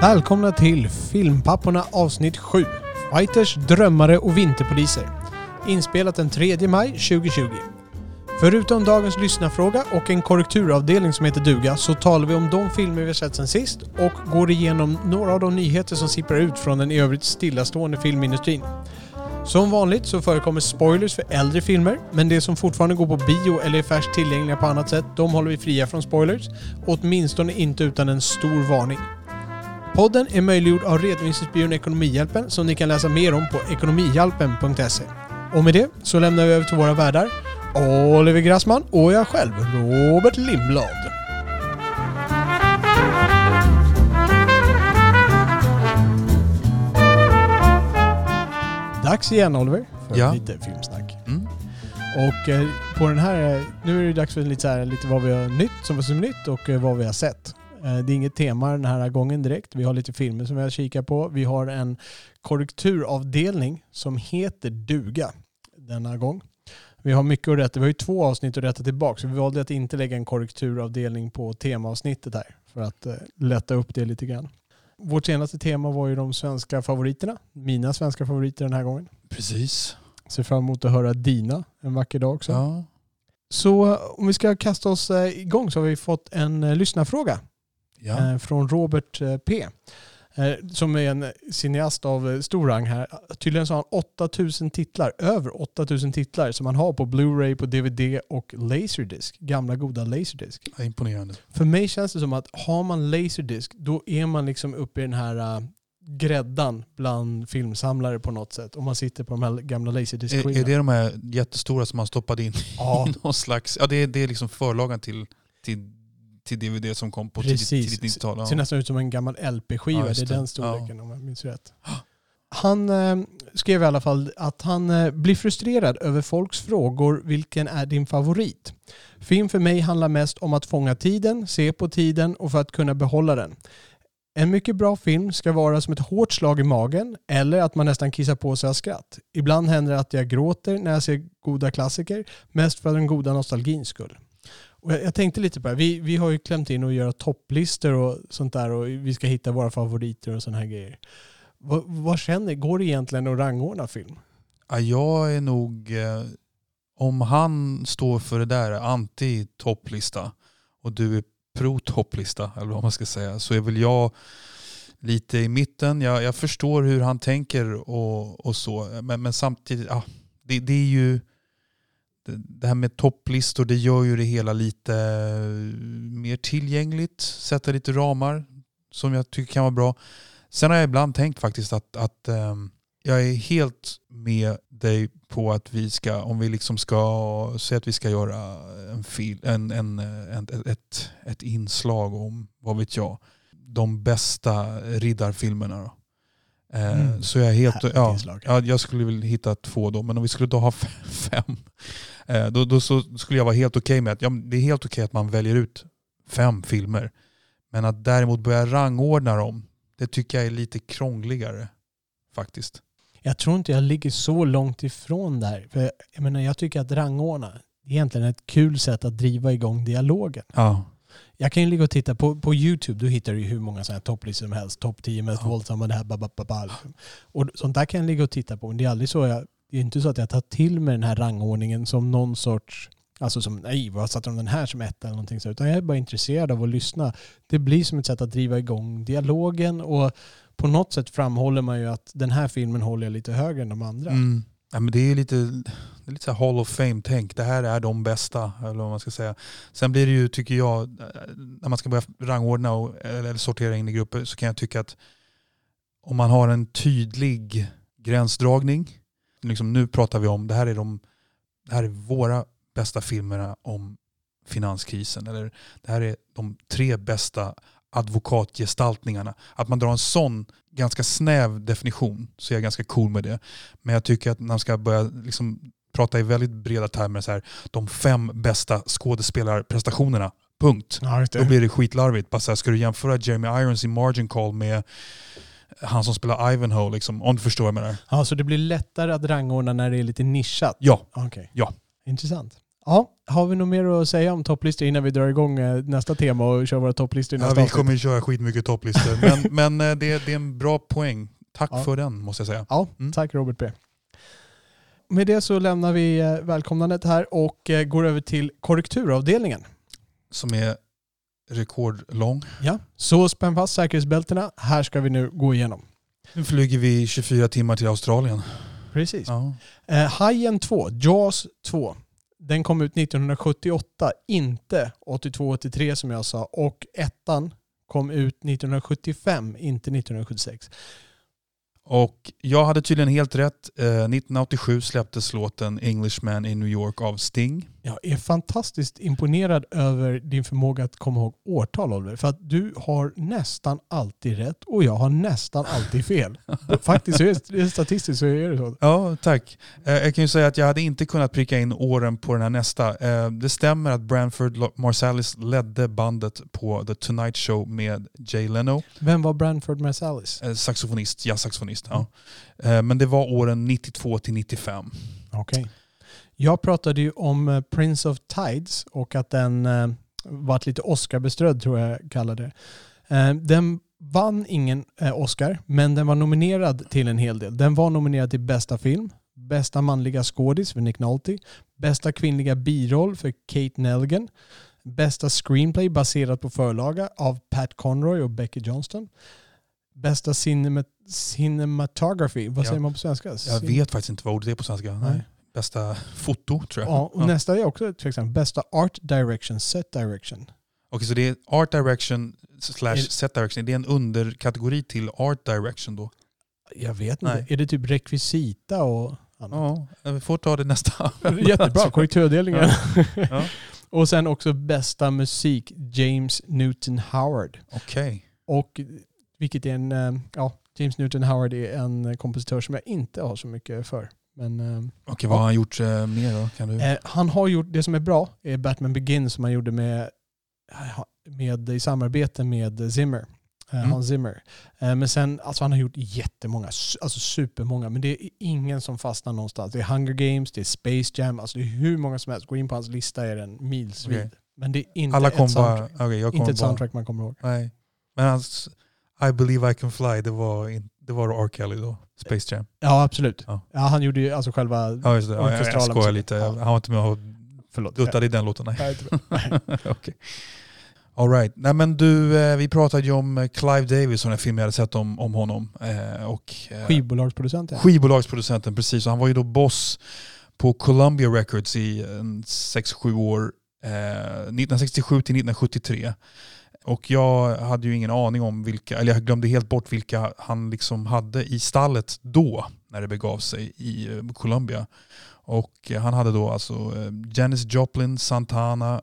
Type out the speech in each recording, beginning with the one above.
Välkomna till Filmpapporna avsnitt 7. Fighters, drömmare och vinterpoliser. Inspelat den 3 maj 2020. Förutom dagens lyssnarfråga och en korrekturavdelning som heter duga så talar vi om de filmer vi sett sen sist och går igenom några av de nyheter som sipprar ut från den i övrigt stillastående filmindustrin. Som vanligt så förekommer spoilers för äldre filmer, men det som fortfarande går på bio eller är färskt tillgängliga på annat sätt, de håller vi fria från spoilers. Åtminstone inte utan en stor varning. Podden är möjliggjord av redovisningsbyrån Ekonomihjälpen som ni kan läsa mer om på ekonomihjälpen.se. Och med det så lämnar vi över till våra värdar Oliver Grassman och jag själv, Robert Lindblad. Dags igen Oliver för Ja. lite filmsnack. Mm. Och eh, på den här, eh, nu är det dags för lite, så här, lite vad vi har nytt som var som nytt och eh, vad vi har sett. Eh, det är inget tema den här gången direkt. Vi har lite filmer som vi har kikat på. Vi har en korrekturavdelning som heter duga denna gång. Vi har mycket att rätta. Vi har ju två avsnitt att rätta tillbaka. Så vi valde att inte lägga en korrekturavdelning på temaavsnittet här för att eh, lätta upp det lite grann. Vårt senaste tema var ju de svenska favoriterna. Mina svenska favoriter den här gången. Precis. Ser fram emot att höra dina en vacker dag också. Ja. Så om vi ska kasta oss eh, igång så har vi fått en lyssnarfråga Ja. eh, från Robert eh, P. Eh, Som är en cineast av stor rang här. Tydligen så har han 8000 titlar, över 8000 titlar som han har på Blu-ray, på DVD och Laserdisc. Gamla goda Laserdisc. Ja, Imponerande. För mig känns det som att har man Laserdisc då är man liksom uppe i den här gräddan bland filmsamlare på något sätt. Om man sitter på de här gamla laserdisc Är, är det de här jättestora som man stoppade in Ja, i någon slags... Ja, det är, det är liksom förlagan till, till, till DVD som kom på tidigt, Precis. tidigt 90-tal. Det ser Ja. nästan ut som en gammal LP-skiva. Ja, det just är det. den storleken om jag minns rätt. Han eh, skrev i alla fall att han eh, blir frustrerad över folks frågor vilken är din favorit? Film för mig handlar mest om att fånga tiden, se på tiden och för att kunna behålla den. En mycket bra film ska vara som ett hårt slag i magen eller att man nästan kissar på sig av skratt. Ibland händer det att jag gråter när jag ser goda klassiker, mest för den goda nostalgins skull. Och jag, jag tänkte lite på det här. Vi, vi har ju klämt in och göra topplistor och sånt där och vi ska hitta våra favoriter och sådana här grejer. Vad, vad känner, går det egentligen att rangordna film? Ja, jag är nog... Eh, om han står för det där anti-topplista och du är pro-topplista, eller vad man ska säga, så är väl jag lite i mitten. Jag, jag förstår hur han tänker och, och så, men, men samtidigt, ah, det, det är ju... Det, här med topplistor, det gör ju det hela lite eh, mer tillgängligt, sätta lite ramar som jag tycker kan vara bra. Sen har jag ibland tänkt faktiskt att, att ehm, jag är helt med dig på att vi ska, om vi liksom ska säga att vi ska göra en fil, en, en, en, ett, ett inslag om, vad vet jag, de bästa riddarfilmerna. Då. Eh, Mm. Så jag helt, ja, jag skulle väl hitta två då, men om vi skulle då ha fem, då, då så skulle jag vara helt okej med att ja, det är helt okej att man väljer ut fem filmer. Men att däremot börja rangordna dem, det tycker jag är lite krångligare faktiskt. Jag tror inte jag ligger så långt ifrån där. För jag, menar, jag tycker att rangordna är egentligen ett kul sätt att driva igång dialogen. Ja. Jag kan ju ligga och titta på, på YouTube, då hittar du ju hur många sådana topplistor som helst. Topp 10 mest Ja. våldsamma, det här, babababa. liksom. Och sånt där kan jag ligga och titta på. Men det är aldrig så jag, det är inte så att jag tar till mig den här rangordningen som någon sorts, alltså som nej, vad satte de den här som etta eller någonting så. Utan jag är bara intresserad av att lyssna. Det blir som ett sätt att driva igång dialogen och på något sätt framhåller man ju att den här filmen håller jag lite högre än de andra. Mm. Ja, men det är lite, det är lite så här Hall of Fame-tänk. Det här är de bästa. Eller vad man ska säga. Sen blir det ju, tycker jag, när man ska börja rangordna och, eller sortera in i grupper så kan jag tycka att om man har en tydlig gränsdragning. Liksom nu pratar vi om, det här är, de, det här är våra bästa filmerna om finanskrisen. Eller det här är de tre bästa advokatgestaltningarna. Att man drar en sån ganska snäv definition så är jag ganska cool med det. Men jag tycker att när man ska börja liksom prata i väldigt breda termer, så här, de fem bästa skådespelarprestationerna, punkt. Ja. Då blir det skitlarvigt. Bara så här, ska du jämföra Jeremy Irons i Margin Call med han som spelar Ivanhoe, liksom, om du förstår vad jag menar. Ja, så det blir lättare att rangordna när det är lite nischat? Ja, Okej. Ja. Intressant. Ja, har vi något mer att säga om topplistor innan vi drar igång eh, nästa tema och kör våra topplistor i Ja, nästa vi kommer köra skitmycket topplistor. Men, men eh, det, det är en bra poäng. Tack Ja. för den måste jag säga. Ja, Mm. tack Robert B. Med det så lämnar vi eh, välkomnandet här och går över till korrekturavdelningen. Som är rekordlång. Ja, så spänn fast säkerhetsbältena. Här ska vi nu gå igenom. Nu flyger vi 24 timmar till Australien. Precis. Ja. Eh, Hajen 2, Jaws 2. Den kom ut 1978, inte 82-83 som jag sa. Och ettan kom ut 1975, inte 1976. Och jag hade tydligen helt rätt. Eh, 1987 släpptes låten Englishman in New York av Sting. Jag är fantastiskt imponerad över din förmåga att komma ihåg årtal Oliver. För att du har nästan alltid rätt och jag har nästan alltid fel. Faktiskt, så statistiskt så är det så. Ja, tack. Eh, jag kan ju säga att jag hade inte kunnat pricka in åren på den här nästa. Eh, det stämmer att Branford Marsalis ledde bandet på The Tonight Show med Jay Leno. Vem var Branford Marsalis? Eh, saxofonist, jazzsaxofonist. Ja. Men det var åren 92 till 95. Okej. Jag pratade ju om eh, Prince of Tides och att den eh, varit lite Oscar-beströdd tror jag kallade det. Eh, den vann ingen Oscar, men den var nominerad till en hel del. Den var nominerad till bästa film, bästa manliga skådis för Nick Nolte, bästa kvinnliga biroll för Kate Nelgan, bästa screenplay baserat på förlaga av Pat Conroy och Becky Johnston, bästa cinema cinematography, vad Ja. säger man på svenska? Jag vet faktiskt inte vad ordet är på svenska. Nej. Nej. Bästa foto tror jag. Ja, och nästa är också till exempel bästa art direction, set direction. Okej, så det är art direction slash set direction. Det är en underkategori till art direction då? Jag vet inte. Nej. Är det typ rekvisita och annat? Ja, vi får ta det nästa. Jättebra, korrekturavdelningen. Ja. och sen också bästa musik, James Newton Howard. Okej. Och vilket är en, eh, ja, James Newton Howard är en kompositör som jag inte har så mycket för. Men eh, Okej, vad har han gjort eh, mer då? Kan du? eh, han har gjort, det som är bra är Batman Begins som han gjorde med, med i samarbete med Zimmer. eh, Mm. Hans Zimmer. Eh, Men sen, alltså han har gjort jättemånga, alltså supermånga, men det är ingen som fastnar någonstans. Det är Hunger Games, det är Space Jam, alltså det är hur många som helst. Gå in på hans lista är den milsvid. Okej. Men det är inte Alla ett bara... soundtrack. jag kom Inte ett bara soundtrack man kommer ihåg. nej. Men hans I believe I can fly, det var, in, det var R. Kelly då. Space Jam. Ja, absolut. Ja. Ja. han gjorde ju alltså själva... Ja, just det. Ja, jag, jag skojar lite. Ja. Han var inte med och Förlåt. duttade i den låten. Nej. Nej. Okej. All right. Nej, men du, eh, vi pratade ju om eh, Clive Davis och den film jag hade sett om, om honom. Eh, och, Skivbolagsproducent ja. skivbolagsproducenten, precis. Och han var ju då boss på Columbia Records i 6-7 år. Eh, 1967 till 1973. Och jag hade ju ingen aning om vilka, eller jag glömde helt bort vilka han liksom hade i stallet då, när det begav sig i eh, Columbia. Och eh, han hade då alltså eh, Janis Joplin, Santana,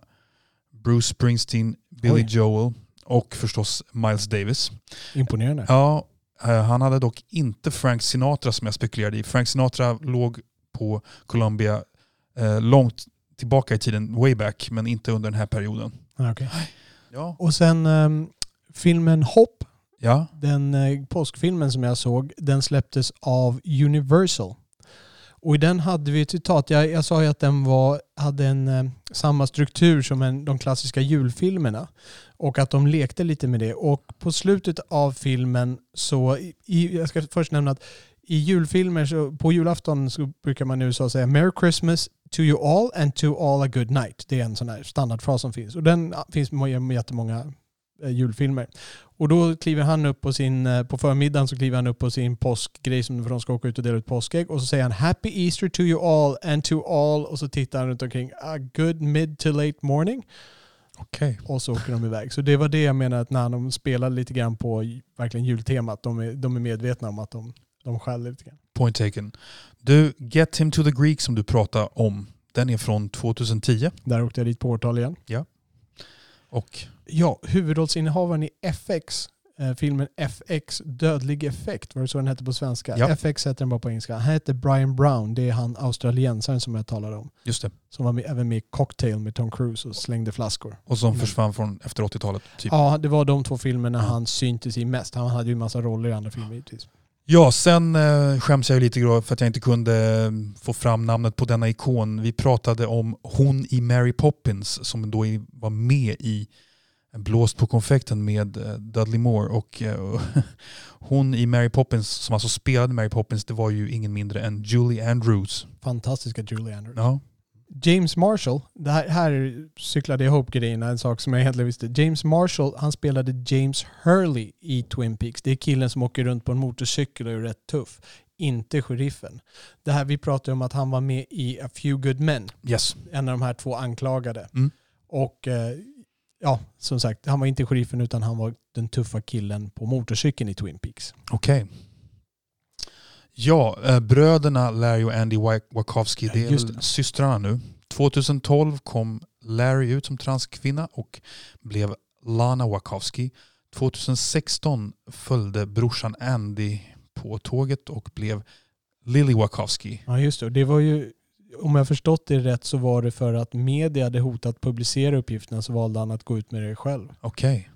Bruce Springsteen, Billy Oj. Joel och förstås Miles Davis. Imponerande. Ja, han hade dock inte Frank Sinatra som jag spekulerade i. Frank Sinatra låg på Columbia eh, långt tillbaka i tiden, way back, men inte under den här perioden. Ja, okej. Ja. Och sen ehm, filmen Hopp, Ja, den eh, påskfilmen som jag såg, den släpptes av Universal. Och i den hade vi ett citat. Jag, jag sa ju att den var, hade en, eh, samma struktur som en, de klassiska julfilmerna. Och att de lekte lite med det. Och på slutet av filmen så, i, jag ska först nämna att i julfilmer, så, på julafton så brukar man i USA säga Merry Christmas to you all and to all a good night. Det är en sån här standardfras som finns. Och den finns med jättemånga eh, julfilmer. Och då kliver han upp på sin, eh, på förmiddagen så kliver han upp på sin påskgrej som för de ska åka ut och dela ut påskägg. Och så säger han Happy Easter to you all and to all. Och så tittar han runt omkring. A good mid to late morning. okej. Och så åker de iväg. Så det var det jag menar att när de spelar lite grann på verkligen jultemat. De är, de är medvetna om att de, de skäller lite grann. Point taken. Du, Get Him to the Greek som du pratade om, den är från 2010. Där åkte jag dit på årtal igen. Och Ja, huvudrollsinnehavaren i FX, eh, filmen FX Dödlig effekt, var det så den hette på svenska? Ja. FX heter den bara på engelska. Han heter Brian Brown, det är han australiensaren som jag talade om. just det. Som var med, även med i Cocktail med Tom Cruise och slängde flaskor. Och som Mm. försvann från efter 80-talet. Typ. Ja, det var de två filmerna Ja. han syntes i mest. Han hade ju en massa roller i andra filmer givetvis. Ja, sen eh, skäms jag lite för att jag inte kunde eh, få fram namnet på denna ikon. Vi pratade om hon i Mary Poppins som då var med i Blåst på konfekten med eh, Dudley Moore. Och eh, hon i Mary Poppins, som alltså spelade Mary Poppins, det var ju ingen mindre än Julie Andrews. Fantastiska Julie Andrews. Ja, James Marshall, det här, här cyklade jag ihop grejerna, en sak som jag egentligen visste. James Marshall, han spelade James Hurley i Twin Peaks. Det är killen som åker runt på en motorcykel och är rätt tuff. Inte sheriffen. Det här, vi pratade om att han var med i A Few Good Men, yes. en av de här två anklagade. Mm. Och eh, ja, som sagt, han var inte sheriffen utan han var den tuffa killen på motorcykeln i Twin Peaks. Okej. Ja, eh, bröderna Larry och Andy Wachowski, det är just det. systrarna nu. 2012 kom Larry ut som transkvinna och blev Lana Wachowski. 2016 följde brorsan Andy på tåget och blev Lily Wachowski. Ja, just det. Det var ju, om jag förstått det rätt så var det för att media hade hotat publicera uppgifterna så valde han att gå ut med det själv. Okej.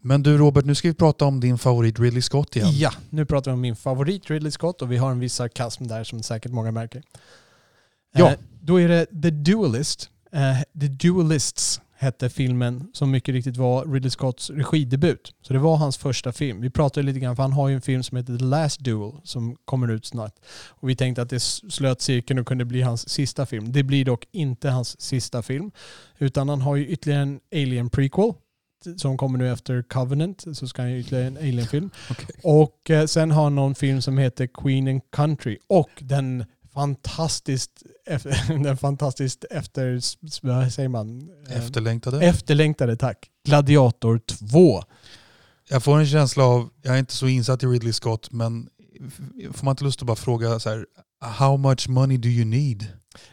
Men du Robert, nu ska vi prata om din favorit Ridley Scott igen. Ja, nu pratar vi om min favorit Ridley Scott och vi har en viss sarkasm där som säkert många märker. Ja. Eh, då är det The Duelist. Eh, The Duelists hette filmen som mycket riktigt var Ridley Scotts regidebut. Så det var hans första film. Vi pratade lite grann, för han har ju en film som heter The Last Duel som kommer ut snart. Och vi tänkte att det slöt cirkeln och kunde bli hans sista film. Det blir dock inte hans sista film. Utan han har ju ytterligare en Alien prequel som kommer nu efter Covenant. Så ska han ju ytterligare en Alien-film. Okej. Och eh, sen har han någon film som heter Queen and Country. Och den fantastiskt, den fantastiskt efter, vad säger man? Eh, Efterlängtade. Efterlängtade, tack. Gladiator 2. Jag får en känsla av, jag är inte så insatt i Ridley Scott, men får man inte lust att bara fråga så här, how much money do you need?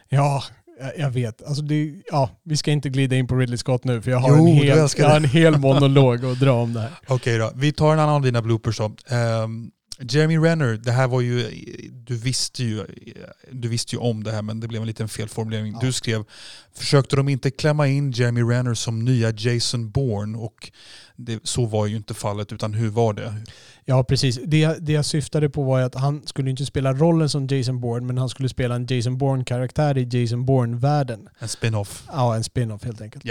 Ja, jag- jag vet. Alltså det, ja, vi ska inte glida in på Ridley Scott nu för jag har, Jo, en, hel, jag har en hel monolog att dra om det här. Okej då, vi tar en annan av dina bloopers då. Ehm, Jeremy Renner, det här var ju, du visste ju, du visste ju om det här men det blev en liten felformulering. Ja. Du skrev, försökte de inte klämma in Jeremy Renner som nya Jason Bourne? Och det, så var ju inte fallet, utan hur var det? Ja, precis. Det, det jag syftade på var att han skulle inte spela rollen som Jason Bourne, men han skulle spela en Jason Bourne-karaktär i Jason Bourne-världen. En spin-off. Ja, en spin-off helt enkelt.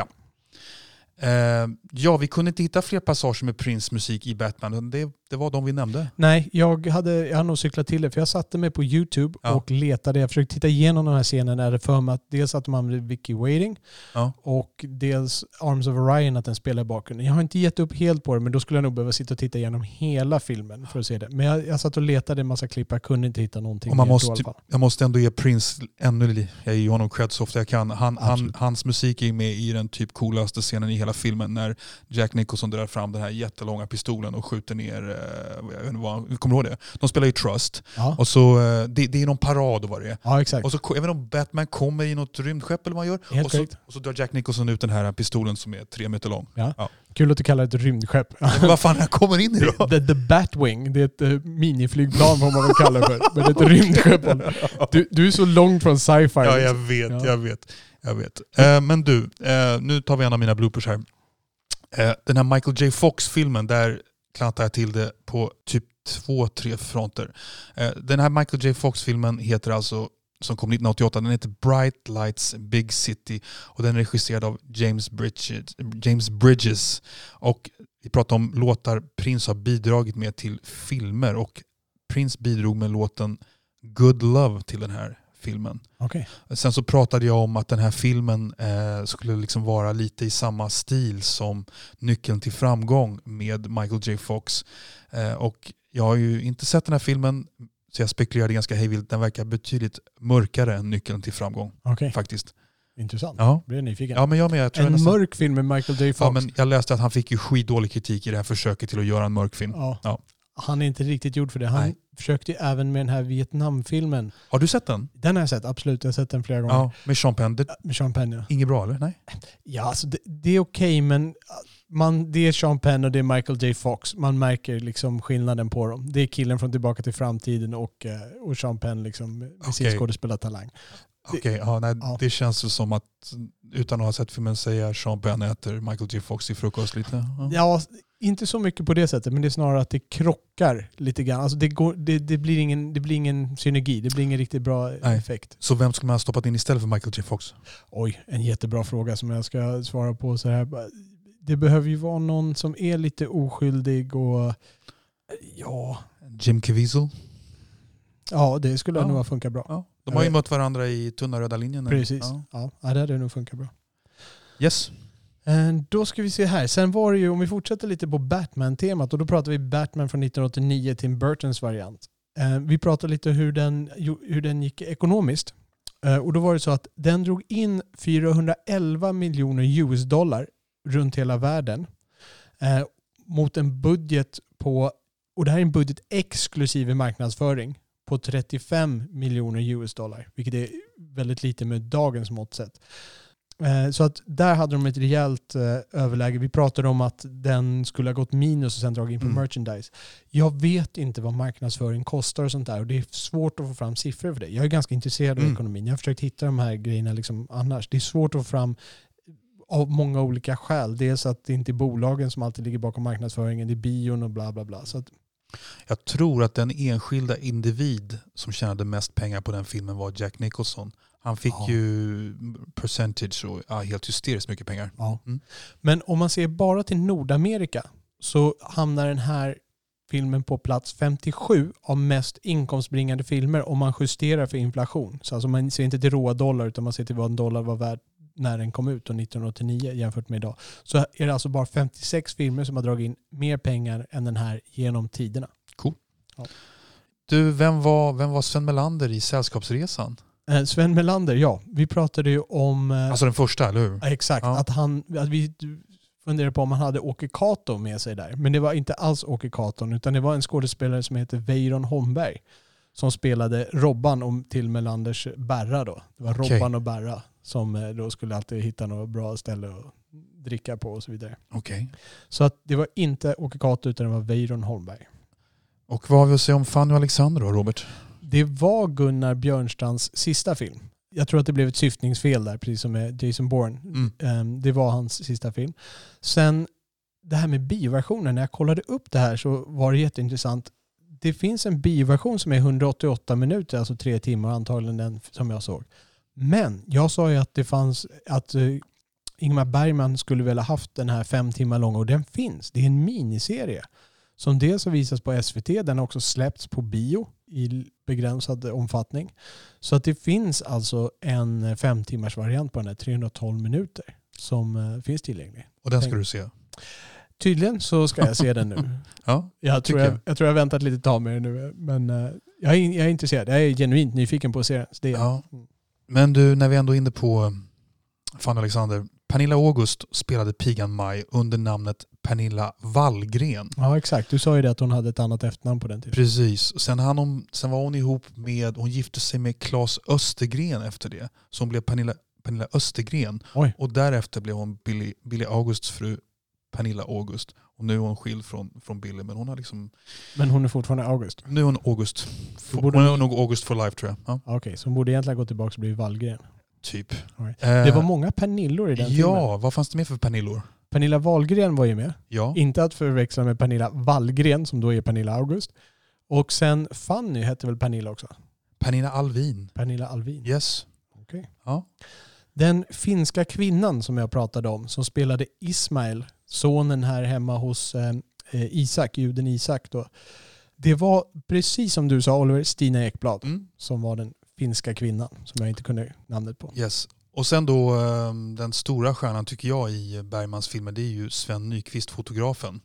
Ehm, ja, vi kunde inte hitta fler passager med Prince musik i Batman. Det, det var de vi nämnde. Nej, jag hade, jag hade nog cyklat till det för jag satte mig på YouTube Ja. och letade. Jag försökte titta igenom den här där det för mig att dels att de använde Vicky Waiting Ja. och dels Arms of Orion att den spelar i bakgrunden. Jag har inte gett upp helt på det men då skulle jag nog behöva sitta och titta igenom hela filmen för att se det. Men jag, jag satt och letade en massa klipp, jag kunde inte hitta någonting Och man måste, då jag måste ändå ge Prince ännu lite, jag ger honom cred så ofta jag kan. Han, han, hans musik är med i den typ coolaste scenen i hela filmen när Jack Nicholson drar fram den här jättelånga pistolen och skjuter ner, eh, jag vet inte vad, kommer du ihåg det? De spelar ju Trust. Ja, Och så, eh, det, det är någon parad och vad det är. ja exakt. Och så, jag vet inte om Batman kommer i något rymdskepp eller vad han gör. Helt Och så, korrekt. och så drar Jack Nicholson ut den här pistolen som är tre meter lång. Kul att du kallar det ett rymdskepp. Men vad fan han kommer in i då? The, the Batwing, det är ett uh, miniflygplan får man väl kalla det för. Men det är ett rymdskepp. Du, du är så långt från sci-fi. Ja, jag vet, Ja. jag vet. Jag vet. Eh, men du, eh, nu tar vi en av mina bloopers här. Eh, den här Michael J Fox-filmen, där klantar jag till det på typ två, tre fronter. Eh, den här Michael J Fox-filmen heter alltså, som kom 1988, den heter Bright Lights Big City och den är regisserad av James Bridges. James Bridges. Och vi pratar om låtar Prince har bidragit med till filmer och Prince bidrog med låten Good Love till den här filmen. Okej. Sen så pratade jag om att den här filmen eh, skulle liksom vara lite i samma stil som Nyckeln till framgång med Michael J Fox. Eh, och jag har ju inte sett den här filmen så jag spekulerade ganska hejvilt. Den verkar betydligt mörkare än Nyckeln till framgång Okej. faktiskt. Intressant. Ja, Blir jag nyfiken. ja men jag med. Jag en nästan, mörk film med Michael J Fox. ja, men jag läste att han fick ju skitdålig kritik i det här försöket till att göra en mörk film. Ja. Ja. Han är inte riktigt gjord för det. Han Nej. försökte ju även med den här Vietnamfilmen. Har du sett den? Den har jag sett, absolut. Jag har sett den flera gånger. Ja, med Sean Penn. Det, Med Sean Penn ja. inget bra eller? Nej? Ja, alltså det, det är okej men man, det är Sean Penn och det är Michael J Fox. Man märker liksom skillnaden på dem. Det är killen från Tillbaka till framtiden och, eh, och Sean Penn liksom med sin Okej. skådespelartalang. Okej, ja, nej, Ja. det känns som att utan att ha sett filmen säga Sean Penn äter Michael J Fox i frukost lite. Ja. Ja, Inte så mycket på det sättet, men det är snarare att det krockar lite grann. Alltså det, går, det, det, blir, ingen, det blir ingen synergi, det blir ingen riktigt bra Nej. effekt. Så vem skulle man ha stoppat in istället för Michael J Fox? Oj, en jättebra fråga som jag ska svara på så här. Det behöver ju vara någon som är lite oskyldig och ja, Jim Caviezel? ja det skulle Ja. nog ha funkat bra. Ja. De har ju mött varandra i tunna röda linjen. Precis. Ja. Ja. Ja, det hade nog funkat bra. Yes. Eh, då ska vi se här. Sen var det ju, om vi fortsätter lite på Batman-temat, och då pratar vi Batman från 1989, Tim Burtons variant. Eh, vi pratar lite hur den, hur den gick ekonomiskt. Eh, och då var det så att den drog in 411 miljoner US-dollar runt hela världen mot en budget på, och det här är en budget exklusive marknadsföring, på 35 miljoner US-dollar, vilket är väldigt lite med dagens mått sett. Eh, Så att där hade de ett rejält eh, överläge. Vi pratade om att den skulle ha gått minus och sen dragit in på Mm. merchandise. Jag vet inte vad marknadsföring kostar och sånt där och det är svårt att få fram siffror för det. Jag är ganska intresserad av Mm. ekonomin. Jag har försökt hitta de här grejerna liksom annars. Det är svårt att få fram av många olika skäl. Dels att det inte är bolagen som alltid ligger bakom marknadsföringen, det är bion och bla bla bla. Så att, Jag tror att den enskilda individ som tjänade mest pengar på den filmen var Jack Nicholson. Han fick Ja. ju percentage och ja, helt hysteriskt mycket pengar. Ja. Mm. Men om man ser bara till Nordamerika så hamnar den här filmen på plats 57 av mest inkomstbringande filmer om man justerar för inflation. Så alltså man ser inte till råa dollar utan man ser till vad en dollar var värd när den kom ut då 1989 jämfört med idag. Så är det alltså bara 56 filmer som har dragit in mer pengar än den här genom tiderna. Du, vem var, vem var Sven Melander i Sällskapsresan? Eh, Sven Melander, ja. Vi pratade ju om... eh, Alltså den första, eller hur? Exakt, Ja. att han, att vi funderade på om han hade Åke Cato med sig där. Men det var inte alls Åke Cato utan det var en skådespelare som heter Weiron Holmberg som spelade Robban om till Melanders Berra då. Det var Okej. Robban och Berra som eh, då skulle alltid hitta något bra ställe att dricka på och så vidare. Okej. Så att det var inte Åke Cato utan det var Weiron Holmberg. Och vad har vi att säga om Fanny och Alexander då, Robert? Det var Gunnar Björnstrands sista film. Jag tror att det blev ett syftningsfel där, precis som med Jason Bourne. Mm. Ehm, Det var hans sista film. Sen det här med bioversionen, när jag kollade upp det här så var det jätteintressant. Det finns en bioversion som är 188 minuter, alltså tre timmar antagligen den som jag såg. Men jag sa ju att det fanns, att eh, Ingmar Bergman skulle väl ha haft den här fem timmar långa och den finns. Det är en miniserie som dels har visats på SVT, den har också släppts på bio i begränsad omfattning. Så att det finns alltså en fem timmars variant på den här, 312 minuter, som eh, finns tillgänglig. Och den ska du se. Tydligen så ska jag se den nu. Ja, Jag tror jag, jag. tror jag har väntat lite tag med den nu, men eh, jag är, jag är intresserad. Jag är genuint nyfiken på att se den. Det. Ja. Mm. Men du, när vi ändå är inne på eh, och Alexander. Pernilla August spelade pigan Maj under namnet Pernilla Wallgren. ja, exakt. Du sa ju det att hon hade ett annat efternamn på den tiden. Precis. Sen, hon, sen var hon ihop med, hon gifte sig med Claes Östergren efter det. Så hon blev Pernilla, Pernilla Östergren. Oj. Och därefter blev hon Billy, Billy Augusts fru Pernilla August. Och nu är hon skild från, från Billy. Men hon har liksom, Men hon är fortfarande August. nu är hon August. Hon är nog August for life tror jag. Ja, Okej, så hon borde egentligen gå tillbaka och bli Wallgren. Typ. Right. Eh, Det var många Pernillor i den filmen. Ja, vad fanns det mer för Pernillor? Pernilla Wahlgren var ju med. Ja. Inte att förväxla med Pernilla Wallgren som då är Pernilla August. Och sen Fanny hette väl Pernilla också? Pernilla Alvin. Pernilla Alvin. Yes. Okej. Ja. Den finska kvinnan som jag pratade om som spelade Ismail, sonen här hemma hos eh, eh, Isak, juden Isak då. Det var precis som du sa Oliver, Stina Ekblad Mm. som var den finska kvinnan som jag inte kunde namnet på. Yes. Och sen då ehm, den stora stjärnan tycker jag i Bergmans filmer det är ju Sven Nykvist, fotografen.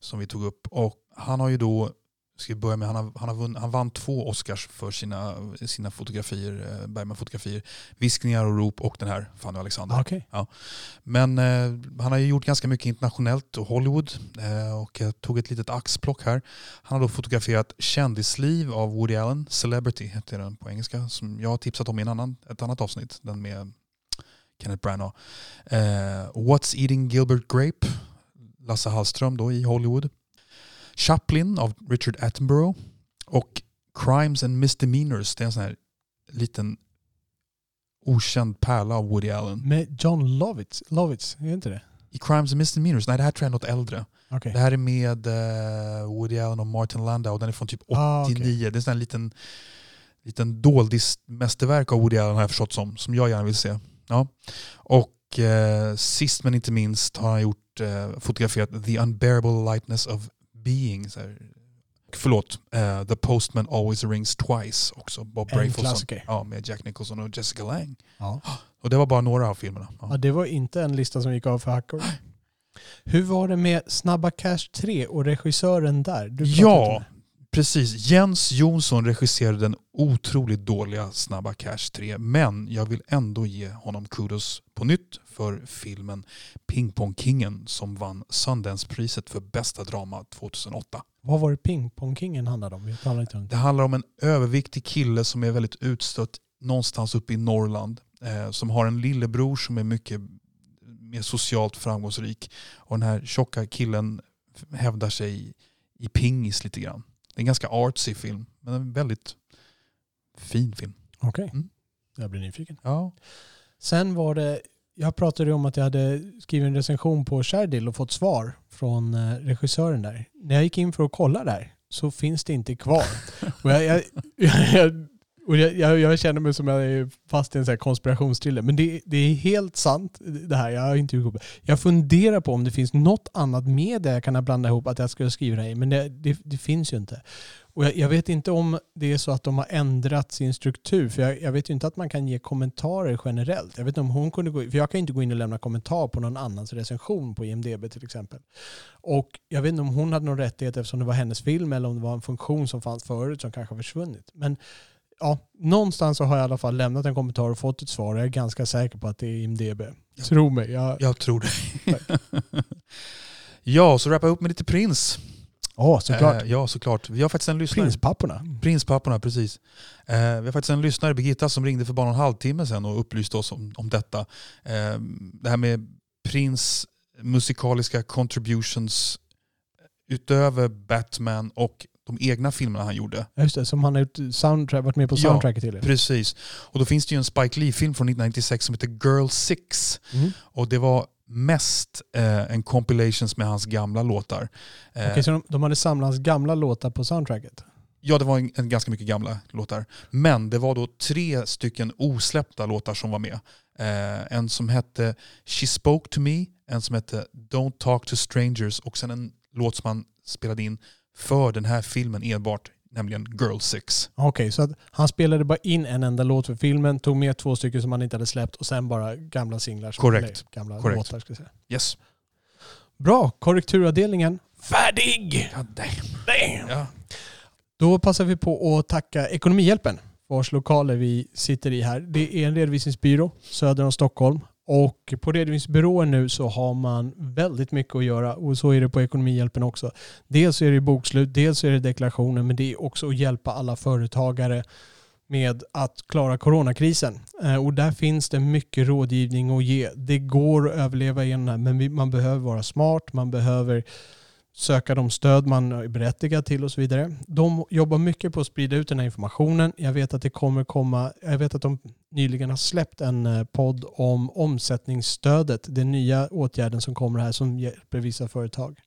Som vi tog upp. Och han har ju då, ska börja med, han, har, han, har vunn, han vann två Oscars för sina, sina fotografier, eh, Bergman-fotografier. Viskningar och rop och den här Fanny och Alexander. Ah, Okej. Men eh, han har ju gjort ganska mycket internationellt och Hollywood. Eh, och jag tog ett litet axplock här. Han har då fotograferat Kändisliv av Woody Allen. Celebrity heter den på engelska. Som jag har tipsat om i en annan, ett annat avsnitt. Den med Kenneth Branagh. Eh, What's Eating Gilbert Grape. Lasse Hallström då i Hollywood. Chaplin av Richard Attenborough. Och Crimes and Misdemeanors. Det är en sån här liten okänd pärla av Woody Allen. Med John Lovitz, Lovitz, är det inte det? I Crimes and Misdemeanors, nej det här tror jag är något äldre. Okej. Det här är med eh, Woody Allen och Martin Landau. Den är från typ 89. Ah, okej. Det är en sån här liten, liten doldismästerverk av Woody Allen har jag förstått som. Som jag gärna vill se. Ja. Och eh, sist men inte minst har han gjort, eh, fotograferat The Unbearable Lightness of Being. Så här. Förlåt, eh, The Postman Always Rings Twice också. Bob En Brafelson. klassiker. Ja, med Jack Nicholson och Jessica Lange. Ja. Och det var bara några av filmerna. Ja. Ja, det var inte en lista som gick av för hackor. Hur var det med Snabba Cash 3 och regissören där? Ja. Precis. Jens Jonsson regisserade den otroligt dåliga Snabba Cash 3. Men jag vill ändå ge honom kudos på nytt för filmen Ping Pong Kingen som vann Sundance-priset för bästa drama 2008. Vad var det Ping Pong Kingen handlade om? Talade inte om Det det. handlar om en överviktig kille som är väldigt utstött någonstans uppe i Norrland. Eh, som har en lillebror som är mycket mer socialt framgångsrik. Och den här tjocka killen hävdar sig i pingis lite grann. Det är en ganska artsy film, men en väldigt fin film. Okej, Mm. jag blir nyfiken. Ja. Sen var det, jag pratade om att jag hade skrivit en recension på Sherdil och fått svar från eh, regissören där. När jag gick in för att kolla där så finns det inte kvar. och jag, jag, jag, och jag, jag, jag känner mig som jag är fast i en konspirationstrille. konspirationsthriller. Men det, det är helt sant det här. Jag har inte ihop. Jag funderar på om det finns något annat med det jag kan blanda ihop att jag skulle skriva det här i. Men det, det, det finns ju inte. Och jag, jag vet inte om det är så att de har ändrat sin struktur. För jag, jag vet ju inte att man kan ge kommentarer generellt. Jag vet inte om hon kunde gå För jag kan inte gå in och lämna kommentar på någon annans recension på IMDB till exempel. Och jag vet inte om hon hade någon rättighet eftersom det var hennes film eller om det var en funktion som fanns förut som kanske har försvunnit. Men ja, någonstans så har jag i alla fall lämnat en kommentar och fått ett svar. Jag är ganska säker på att det är IMDB. Tro mig. Jag, Jag tror det. ja, så wrappa upp med lite Prins. Ja, såklart. Eh, ja, såklart. Vi har faktiskt en lyssnare. Prinspapporna. Prinspapporna, precis. Eh, vi har faktiskt en lyssnare, Birgitta, som ringde för bara en halvtimme sedan och upplyste oss om, om detta. Eh, det här med Prins musikaliska contributions utöver Batman och de egna filmerna han gjorde. Just det, som han har soundtrack, varit med på Ja, soundtracket till. Precis. Och då finns det ju en Spike Lee-film från 1996 som heter Girl Six. Mm. Och det var mest eh, en compilations med hans gamla låtar. Eh, Okej, så de, de hade samlat hans gamla låtar på soundtracket? Ja, det var en, en ganska mycket gamla låtar. Men det var då tre stycken osläppta låtar som var med. Eh, en som hette She Spoke To Me, en som hette Don't Talk To Strangers och sen en låt som han spelade in för den här filmen enbart, nämligen Girl Six. Okej, så att han spelade bara in en enda låt för filmen, tog med två stycken som han inte hade släppt och sen bara gamla singlar. Korrekt. Gamla Korrekt. låtar ska jag säga. Yes. Bra, korrekturavdelningen. Färdig! Ja, damn. Damn. Ja. Då passar vi på att tacka Ekonomihjälpen, vars lokaler vi sitter i här. Det är en redovisningsbyrå söder om Stockholm. Och på redovisningsbyråer nu så har man väldigt mycket att göra och så är det på Ekonomihjälpen också. Dels är det bokslut, dels är det deklarationer men det är också att hjälpa alla företagare med att klara coronakrisen. Eh, och där finns det mycket rådgivning att ge. Det går att överleva igenom det här men man behöver vara smart, man behöver söka de stöd man är berättigad till och så vidare. De jobbar mycket på att sprida ut den här informationen. Jag vet att det kommer komma, jag vet att de nyligen har släppt en eh, podd om omsättningsstödet, den nya åtgärden som kommer här som hjälper vissa företag.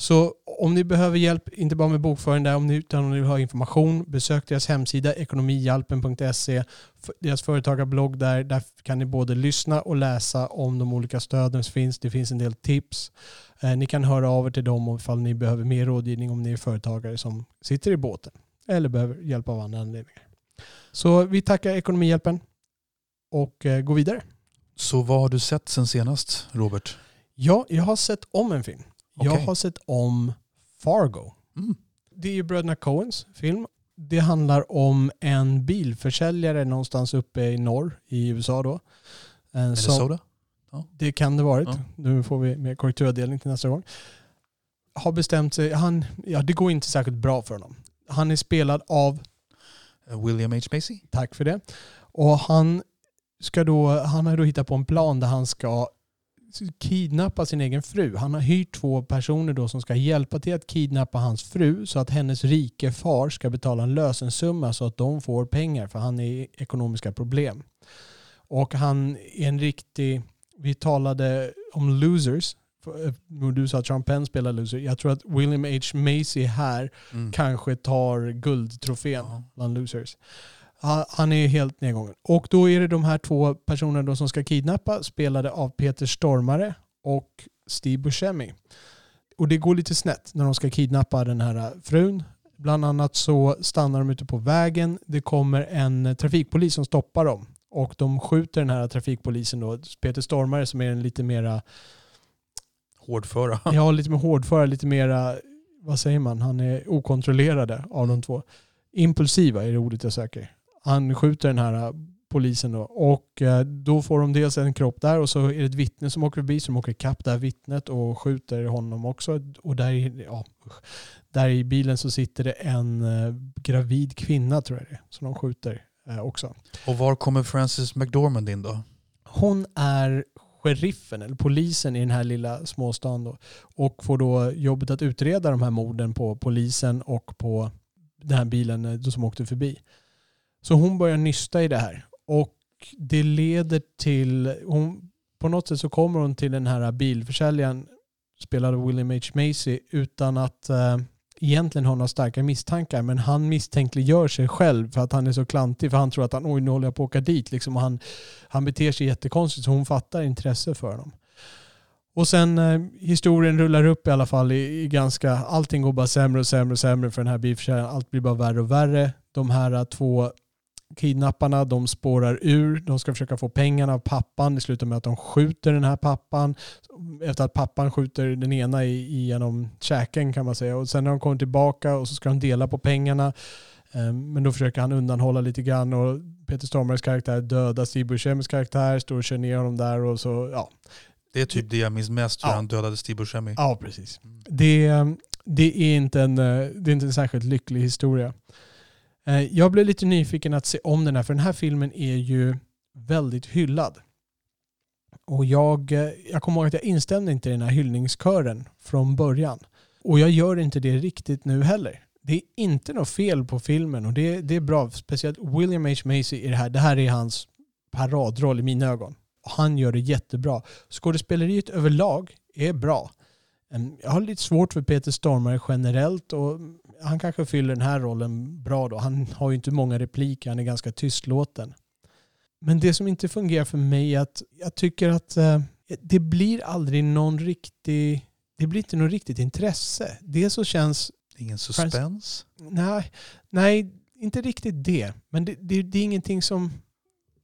Så om ni behöver hjälp, inte bara med bokföring där, om ni, utan om ni vill ha information, besök deras hemsida ekonomihjälpen.se, deras företagarblogg där, där kan ni både lyssna och läsa om de olika stöden som finns. Det finns en del tips. Eh, Ni kan höra av er till dem ifall ni behöver mer rådgivning om ni är företagare som sitter i båten eller behöver hjälp av andra anledningar. Så vi tackar Ekonomihjälpen och eh, går vidare. Så vad har du sett sen senast, Robert? Ja, jag har sett om en film. Jag Okej. har sett om Fargo. Mm. Det är ju bröderna Coens film. Det handlar om en bilförsäljare någonstans uppe i norr i USA då. Eh, som- Minnesota? Det kan det varit. Ja. Nu får vi med korrekturavdelning till nästa gång. Har bestämt sig, han, ja det går inte särskilt bra för honom. Han är spelad av, Eh, William H. Macy? tack för det, och han ska då, han har då hittat på en plan där han ska kidnappa sin egen fru. Han har hyrt två personer då som ska hjälpa till att kidnappa hans fru så att hennes rike far ska betala en lösensumma så att de får pengar för han är i ekonomiska problem. Och han är en riktig, vi talade om Losers Du sa att Sean Penn spelar loser. Jag tror att William H. Macy här Mm. kanske tar guldtrofén Ja. bland losers. Ha- Han är helt nedgången. Och då är det de här två personerna då som ska kidnappa, spelade av Peter Stormare och Steve Buscemi. Och det går lite snett när de ska kidnappa den här frun. Bland annat så stannar de ute på vägen. Det kommer en trafikpolis som stoppar dem. Och de skjuter den här trafikpolisen då. Peter Stormare som är en lite mera, Hårdföra. ja lite mer hårdföra, lite mera, vad säger man, han är okontrollerade av de två. Impulsiva är det ordet jag söker. Han skjuter den här äh, polisen då. Och eh, då får de dels en kropp där och så är det ett vittne som åker förbi som åker ikapp det här vittnet och skjuter honom också. Och där, i- ja, där i bilen så sitter det en eh, gravid kvinna tror jag det är, som de skjuter också. Och var kommer Frances McDormand in då? Hon är sheriffen eller polisen i den här lilla småstaden då, och får då jobbet att utreda de här morden på polisen och på den här bilen som åkte förbi. Så hon börjar nysta i det här och det leder till, hon, på något sätt så kommer hon till den här bilförsäljaren spelad av William H. Macy utan att eh, egentligen ha några starka misstankar men han misstänkliggör sig själv för att han är så klantig för han tror att han oj nu håller jag på att åka dit liksom och han, han beter sig jättekonstigt så hon fattar intresse för honom. Och sen eh, historien rullar upp i alla fall i, i ganska, allting går bara sämre och sämre och sämre för den här bilförsäljaren. Allt blir bara värre och värre. De här två kidnapparna, de spårar ur. De ska försöka få pengarna av pappan. Det slutar med att de skjuter den här pappan. Efter att pappan skjuter den ena i, genom käken kan man säga. Och sen när de kommer tillbaka och så ska de dela på pengarna. Eh, Men då försöker han undanhålla lite grann och Peter Stormares karaktär dödar Steve Buscemis karaktär, står och kör ner honom där och så, ja. Det är typ det jag minns mest, hur Ja. han dödade Steve Buscemi. Ja, precis. Det, det, är inte en, eh, det är inte en särskilt lycklig historia. Eh, jag blev lite nyfiken att se om den här, för den här filmen är ju väldigt hyllad. Och jag, eh, jag kommer ihåg att jag instämde inte i den här hyllningskören från början. Och jag gör inte det riktigt nu heller. Det är inte något fel på filmen och det, det är bra. Speciellt William H. Macy i det här. Det här är hans paradroll i mina ögon. Och han gör det jättebra. Skådespeleriet överlag är bra. Jag har lite svårt för Peter Stormare generellt och han kanske fyller den här rollen bra då. Han har ju inte många repliker, han är ganska tystlåten. Men det som inte fungerar för mig är att jag tycker att eh, det blir aldrig någon riktig, det blir inte något riktigt intresse. Det så känns, Ingen suspens? nej, nej inte riktigt det. Men det, det, det är ingenting som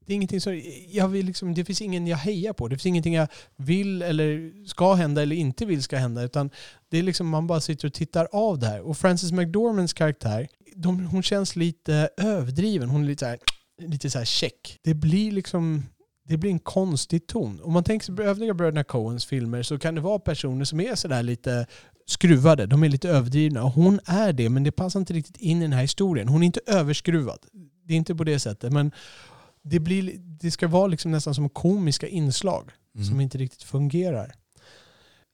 det är ingenting som, jag vill liksom, det finns ingen jag hejar på. Det finns ingenting jag vill eller ska hända eller inte vill ska hända. Utan det är liksom man bara sitter och tittar av det här. Och Frances McDormands karaktär, de, hon känns lite överdriven. Hon är lite så här, lite så här check. Det blir liksom det blir en konstig ton. Om man tänker sig på övriga bröderna Coens filmer så kan det vara personer som är sådär lite skruvade. De är lite överdrivna. Och hon är det, men det passar inte riktigt in i den här historien. Hon är inte överskruvad. Det är inte på det sättet. Men det, blir, det ska vara liksom nästan som komiska inslag Mm. som inte riktigt fungerar.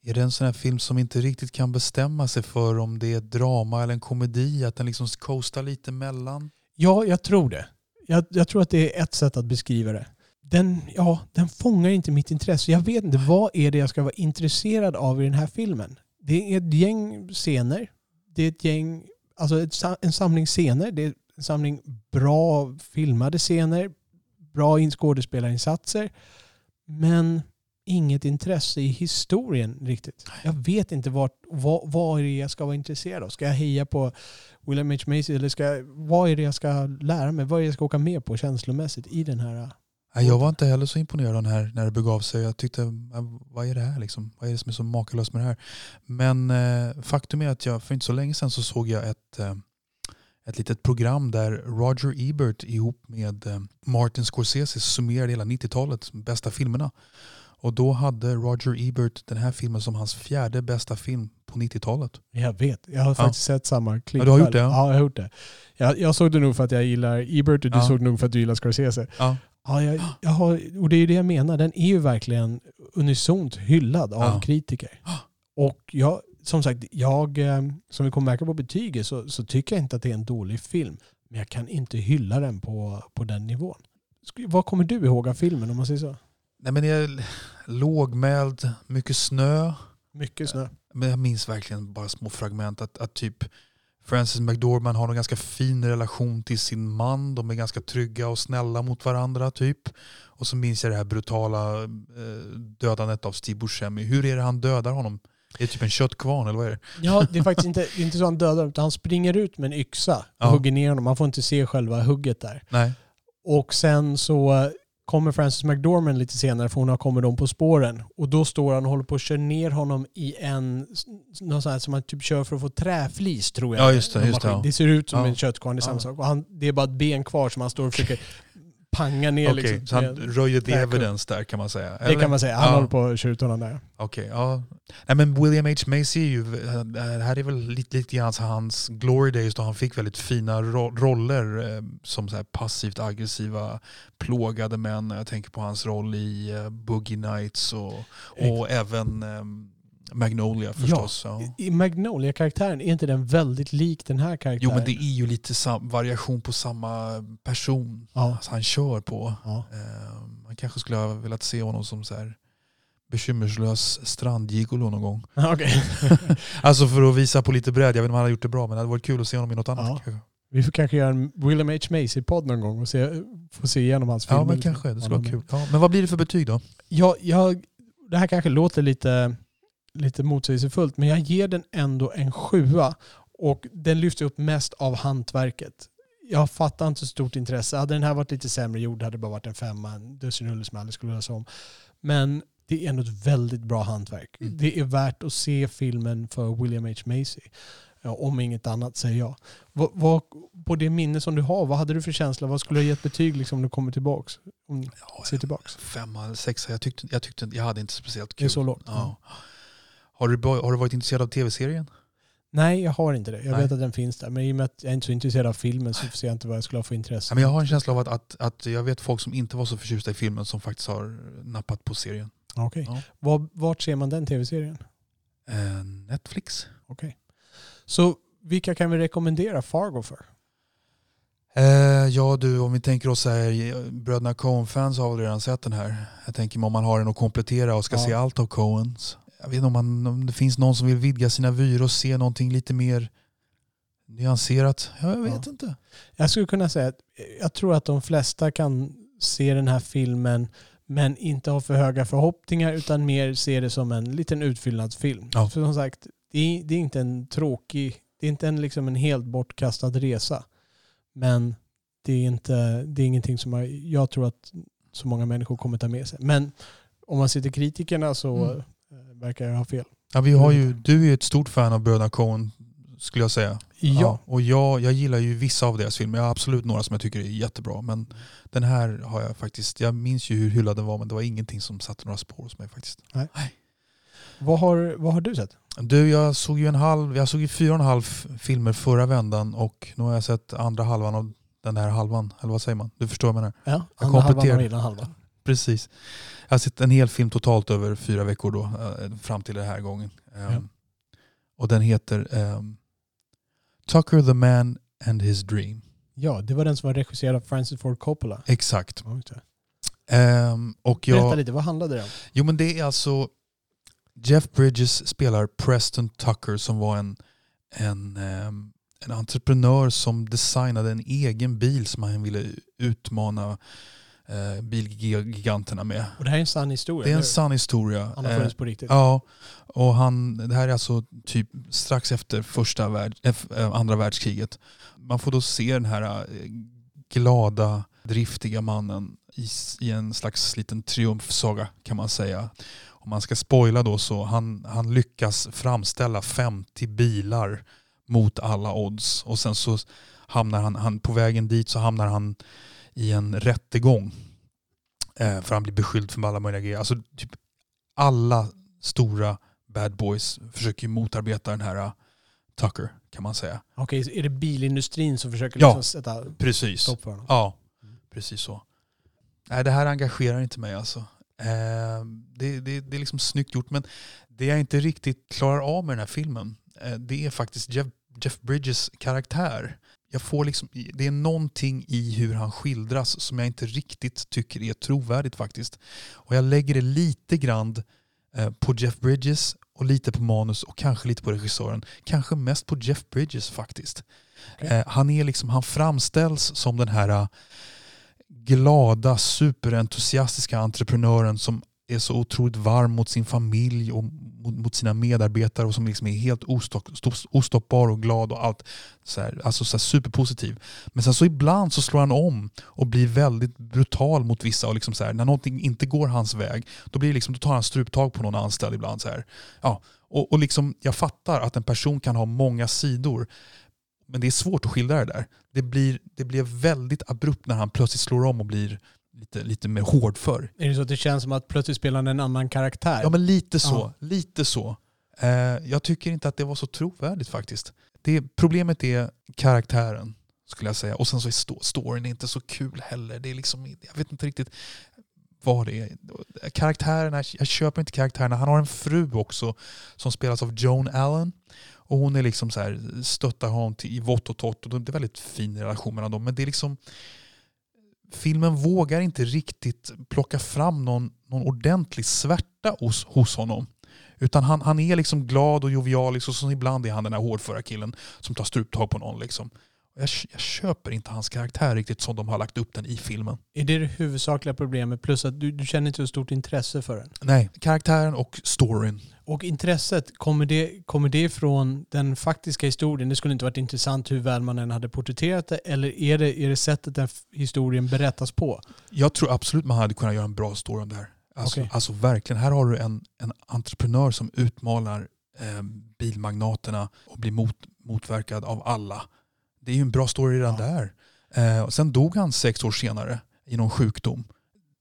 Är det en sån här film som inte riktigt kan bestämma sig för om det är ett drama eller en komedi? Att den liksom coastar lite mellan? Ja, jag tror det. Jag, jag tror att det är ett sätt att beskriva det. Den, ja, den fångar inte mitt intresse. Jag vet inte, vad är det jag ska vara intresserad av i den här filmen? Det är ett gäng scener. Det är ett gäng, alltså ett, en samling scener. Det är en samling bra filmade scener. Bra in- skådespelarinsatser. Men inget intresse i historien riktigt. Jag vet inte vart, vad, vad är det jag ska vara intresserad av. Ska jag heja på William H. Macy eller ska, jag- vad är det jag ska lära mig? Vad är det jag ska åka med på känslomässigt i den här? Nej, jag var inte heller så imponerad av den här när det begav sig. Jag tyckte, vad är det här liksom? Vad är det som är så makalöst med det här? Men eh, faktum är att jag för inte så länge sedan så såg jag ett, eh, ett litet program där Roger Ebert ihop med eh, Martin Scorsese summerade hela 90-talets bästa filmerna. Och då hade Roger Ebert den här filmen som hans fjärde bästa film på 90-talet. Jag vet, jag har faktiskt sett samma klipp. Ja, du har gjort det, ja. Ja, jag har gjort det. Jag, jag såg det nog för att jag gillar Ebert och du Ja. såg det nog för att du gillar Scorsese. Ja. Ja, jag, jag har, och det är ju det jag menar. Den är ju verkligen unisont hyllad av kritiker. Och jag, som sagt, jag, eh, som vi kommer märka på betyget så, så tycker jag inte att det är en dålig film. Men jag kan inte hylla den på, på den nivån. Vad kommer du ihåg av filmen om man säger så? Nej, men det är lågmäld, mycket snö. Mycket snö. Men jag minns verkligen bara små fragment. Att, att typ Frances McDormand har en ganska fin relation till sin man. De är ganska trygga och snälla mot varandra. typ. Och så minns jag det här brutala eh, dödandet av Steve Buscemi. Hur är det han dödar honom? Är det typ en köttkvarn eller vad är det? Ja, det är faktiskt inte, är inte så han dödar utan han springer ut med en yxa och Ja. hugger ner honom. Man får inte se själva hugget där. Nej. Och sen så kommer Frances McDormand lite senare för hon har kommit dem på spåren. Och då står han och håller på att köra ner honom i en, någon sån här som man typ kör för att få träflis tror jag. Ja, just det, just det, ja. det ser ut som Ja. en köttkvarn, det är samma sak. Och han, det är bara ett ben kvar som han står och försöker panga ner. Okej, liksom, så han röjer the evidence där kan man säga? det kan man säga. Han Ja. håller på att honom där. Okej, ja. Nej, men William H. Macy är ju, eh, det här är väl lite, lite grann hans glory days då han fick väldigt fina ro roller eh, som så passivt aggressiva plågade män. Jag tänker på hans roll i eh, Boogie Nights och, och även eh, Magnolia förstås. Ja. I Magnolia-karaktären, är inte den väldigt lik den här karaktären? Jo men det är ju lite variation på samma person Ja. alltså, han kör på. ja. Eh, man kanske skulle ha velat se honom som så här bekymmerslös strandgigolo någon gång. Okej. Alltså för att visa på lite bredd. Jag vet inte om han hade gjort det bra men det hade varit kul att se honom i något annat. Ja. Vi får kanske göra en William H. Macy-podd någon gång och se, få se igenom hans filmer. Ja men kanske, det skulle vara kul. Ja, men vad blir det för betyg då? Ja, jag, det här kanske låter lite, lite motsägelsefullt, men jag ger den ändå en sjua. Och den lyfter upp mest av hantverket. Jag fattar inte så stort intresse. Hade den här varit lite sämre gjord hade det bara varit en femma, en dussinrulle som jag aldrig skulle läsa om. Men det är ändå ett väldigt bra hantverk. Mm. Det är värt att se filmen för William H. Macy. Ja, om inget annat säger jag. Vad, vad, på det minne som du har, vad hade du för känsla? Vad skulle du ha gett betyg liksom, om du kommer tillbaks? Om Ja, ser tillbaks? Femma sexa. Jag tyckte, jag tyckte jag hade inte speciellt Det kul. är så lågt? Ja. Har, du, har du varit intresserad av tv-serien? Nej, jag har inte det. Jag Nej. vet att den finns där. Men i och med att jag är inte så intresserad av filmen så ser jag inte vad jag skulle ha för intresse. Ja, men jag har en känsla av att, att, att jag vet folk som inte var så förtjusta i filmen som faktiskt har nappat på serien. Okej. Ja. Var, vart ser man den tv-serien? Eh, Netflix? Okej. Så vilka kan vi rekommendera Fargo för? Eh, ja du, om vi tänker oss här, bröderna Coen-fans har väl redan sett den här. Jag tänker om man har den att komplettera och ska Ja. se allt av Coens. Jag vet inte om, man, om det finns någon som vill vidga sina vyer och se någonting lite mer nyanserat. Ja, jag vet Ja. inte. Jag skulle kunna säga att jag tror att de flesta kan se den här filmen men inte ha för höga förhoppningar utan mer se det som en liten utfyllnadsfilm. Ja. För som sagt, det är, det är inte en tråkig, det är inte en, liksom en helt bortkastad resa. Men det är, inte, det är ingenting som jag, jag tror att så många människor kommer ta med sig. Men om man ser till kritikerna så Mm. Verkar jag ha fel. Ja, vi har ju, du är ju ett stort fan av bröderna Coen skulle jag säga. Ja. och jag, jag gillar ju vissa av deras filmer. Jag har absolut några som jag tycker är jättebra. Men den här har jag faktiskt, jag minns ju hur hyllad den var men det var ingenting som satte några spår hos mig faktiskt. Vad, har, vad har du sett? Du, jag såg ju en halv, jag såg ju fyra och en halv filmer förra vändan och nu har jag sett andra halvan av den här halvan. Eller vad säger man? Du förstår vad jag menar? Ja, Jag andra halvan kompletterar. och innan halvan. Precis. Jag har sett en hel film totalt över fyra veckor då, eh, fram till den här gången. Ehm, Ja. Och den heter ehm, Tucker the Man and his Dream. Ja, det var den som var regisserad av Francis Ford Coppola. Exakt. Ehm, och Berätta jag, lite, vad handlade det om? jo men det är alltså Jeff Bridges spelar Preston Tucker som var en, en, ehm, en entreprenör som designade en egen bil som han ville utmana eh, bilgiganterna med. Och det här är en sann historia. Det är en sann historia. Han har Eh, funnits på riktigt. Ja, och han, det här är alltså typ strax efter första värld, eh, andra världskriget. Man får då se den här eh, glada, driftiga mannen i, i en slags liten triumfsaga kan man säga. Om man ska spoila då så han, han lyckas framställa 50 bilar mot alla odds och sen så hamnar han, han på vägen dit så hamnar han i en rättegång. Eh, för han blir beskylld för alla möjliga grejer. Alltså typ alla stora bad boys försöker motarbeta den här uh, Tucker kan man säga. Okej, så är det bilindustrin som försöker Ja. liksom sätta Precis. stopp för honom? Ja, precis så. Nej, det här engagerar inte mig alltså. Eh, det, det, det är liksom snyggt gjort men det jag inte riktigt klarar av med den här filmen eh, det är faktiskt Jeff, Jeff Bridges karaktär. Jag får liksom, det är någonting i hur han skildras som jag inte riktigt tycker är trovärdigt faktiskt. Och jag lägger det lite grann eh, på Jeff Bridges och lite på manus och kanske lite på regissören. Kanske mest på Jeff Bridges faktiskt. Okej. Eh, han, är liksom, han framställs som den här eh, glada, superentusiastiska entreprenören som är så otroligt varm mot sin familj och mot, sina medarbetare och som liksom är helt ostopp, ostoppbar och glad och allt. Så här, alltså så här superpositiv. Men sen så ibland så slår han om och blir väldigt brutal mot vissa. Och liksom så här, när någonting inte går hans väg, då, blir liksom, då tar han struptag på någon anställd ibland. Så här. Ja, och, och liksom, jag fattar att en person kan ha många sidor. Men det är svårt att skildra det där. Det blir, det blir väldigt abrupt när han plötsligt slår om och blir lite, lite mer hårdför. Är det så att det känns som att plötsligt spelar han en annan karaktär? Ja men lite så. Ja. Lite så. Eh, jag tycker inte att det var så trovärdigt faktiskt. Det, problemet är karaktären skulle jag säga. Och sen så är sto- storyn inte så kul heller. Det är liksom, jag vet inte riktigt vad det är. Karaktärerna, jag köper inte karaktärerna. Han har en fru också som spelas av Joan Allen. Och hon är liksom så här, stöttar honom till, i vått och torrt. Och det är en väldigt fin relation mellan dem. Men det är liksom filmen vågar inte riktigt plocka fram någon, någon ordentlig svärta hos, hos honom. Utan han, han är liksom glad och jovialisk och liksom, så ibland är han den här hårdföra killen som tar struptag på någon. Liksom. Jag, jag köper inte hans karaktär riktigt som de har lagt upp den i filmen. Är det det huvudsakliga problemet? Plus att du, du känner inte så stort intresse för den. Nej, karaktären och storyn. Och intresset, kommer det, kommer det från den faktiska historien? Det skulle inte varit intressant hur väl man än hade porträtterat det. Eller är det, är det sättet den historien berättas på? Jag tror absolut man hade kunnat göra en bra story om det här. Alltså, Okej. alltså verkligen, här har du en, en entreprenör som utmanar eh, bilmagnaterna och blir mot, motverkad av alla. Det är ju en bra story redan Ja. där. Eh, och sen dog han sex år senare i någon sjukdom.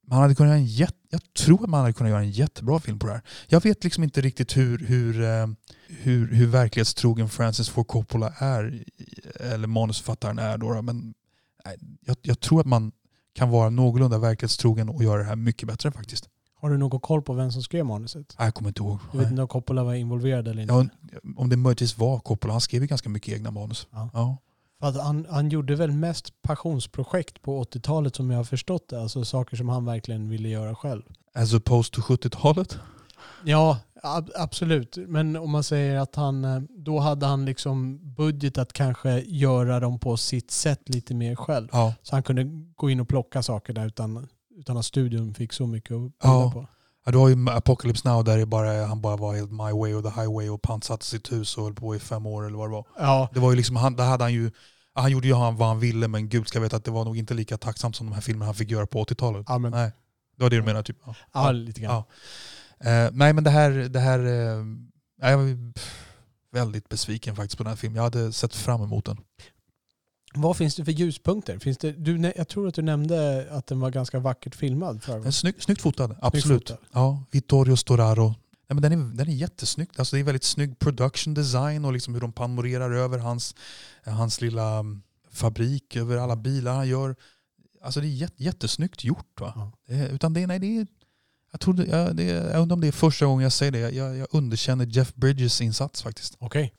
Man hade kunnat göra en jätte, jag tror att man hade kunnat göra en jättebra film på det här. Jag vet liksom inte riktigt hur, hur, eh, hur, hur verklighetstrogen Francis Ford Coppola är, eller manusförfattaren är då. Men jag, jag tror att man kan vara någorlunda verklighetstrogen och göra det här mycket bättre faktiskt. Har du någon koll på vem som skrev manuset? Jag kommer inte ihåg. Du vet inte om Coppola var involverad eller inte? Ja, om det möjligtvis var Coppola. Han skrev ju ganska mycket egna manus. Ja. Ja. För att han, han gjorde väl mest passionsprojekt på 80-talet som jag har förstått det. Alltså saker som han verkligen ville göra själv. As opposed to 70-talet. Ja, ab- absolut. Men om man säger att han, eh, då hade han liksom budget att kanske göra dem på sitt sätt lite mer själv. Ja. Så han kunde gå in och plocka saker där utan, utan att studion fick så mycket att bjuda Ja. på. Ja, du har ju Apocalypse Now där det bara, han bara var helt my way or the highway och pantsatte sitt hus och höll på i fem år eller vad det var. Ja, Det var ju liksom, han, där hade han ju, han gjorde ju vad han ville men gud ska veta att det var nog inte lika tacksamt som de här filmerna han fick göra på 80-talet. ja, men, Nej, det var det du menar typ? Ja. ja, lite grann. Ja. Eh, nej men det här, det här eh, jag var väldigt besviken faktiskt på den här filmen. Jag hade sett fram emot den. Vad finns det för ljuspunkter? Finns det, du, jag tror att du nämnde att den var ganska vackert filmad. Den är snygg, snyggt fotad, absolut. fotad. Ja, Vittorio Storaro. Nej, men den, är, den är jättesnygg. Alltså, det är väldigt snygg production design och liksom hur de panorerar över hans, hans lilla mm, fabrik, över alla bilar han gör. Alltså det är jätte, jättesnyggt gjort. Va? Är, utan det, nej, det är, jag, tror det, jag, det, jag undrar om det är första gången jag säger det. Jag, jag underkänner Jeff Bridges insats faktiskt. Okej.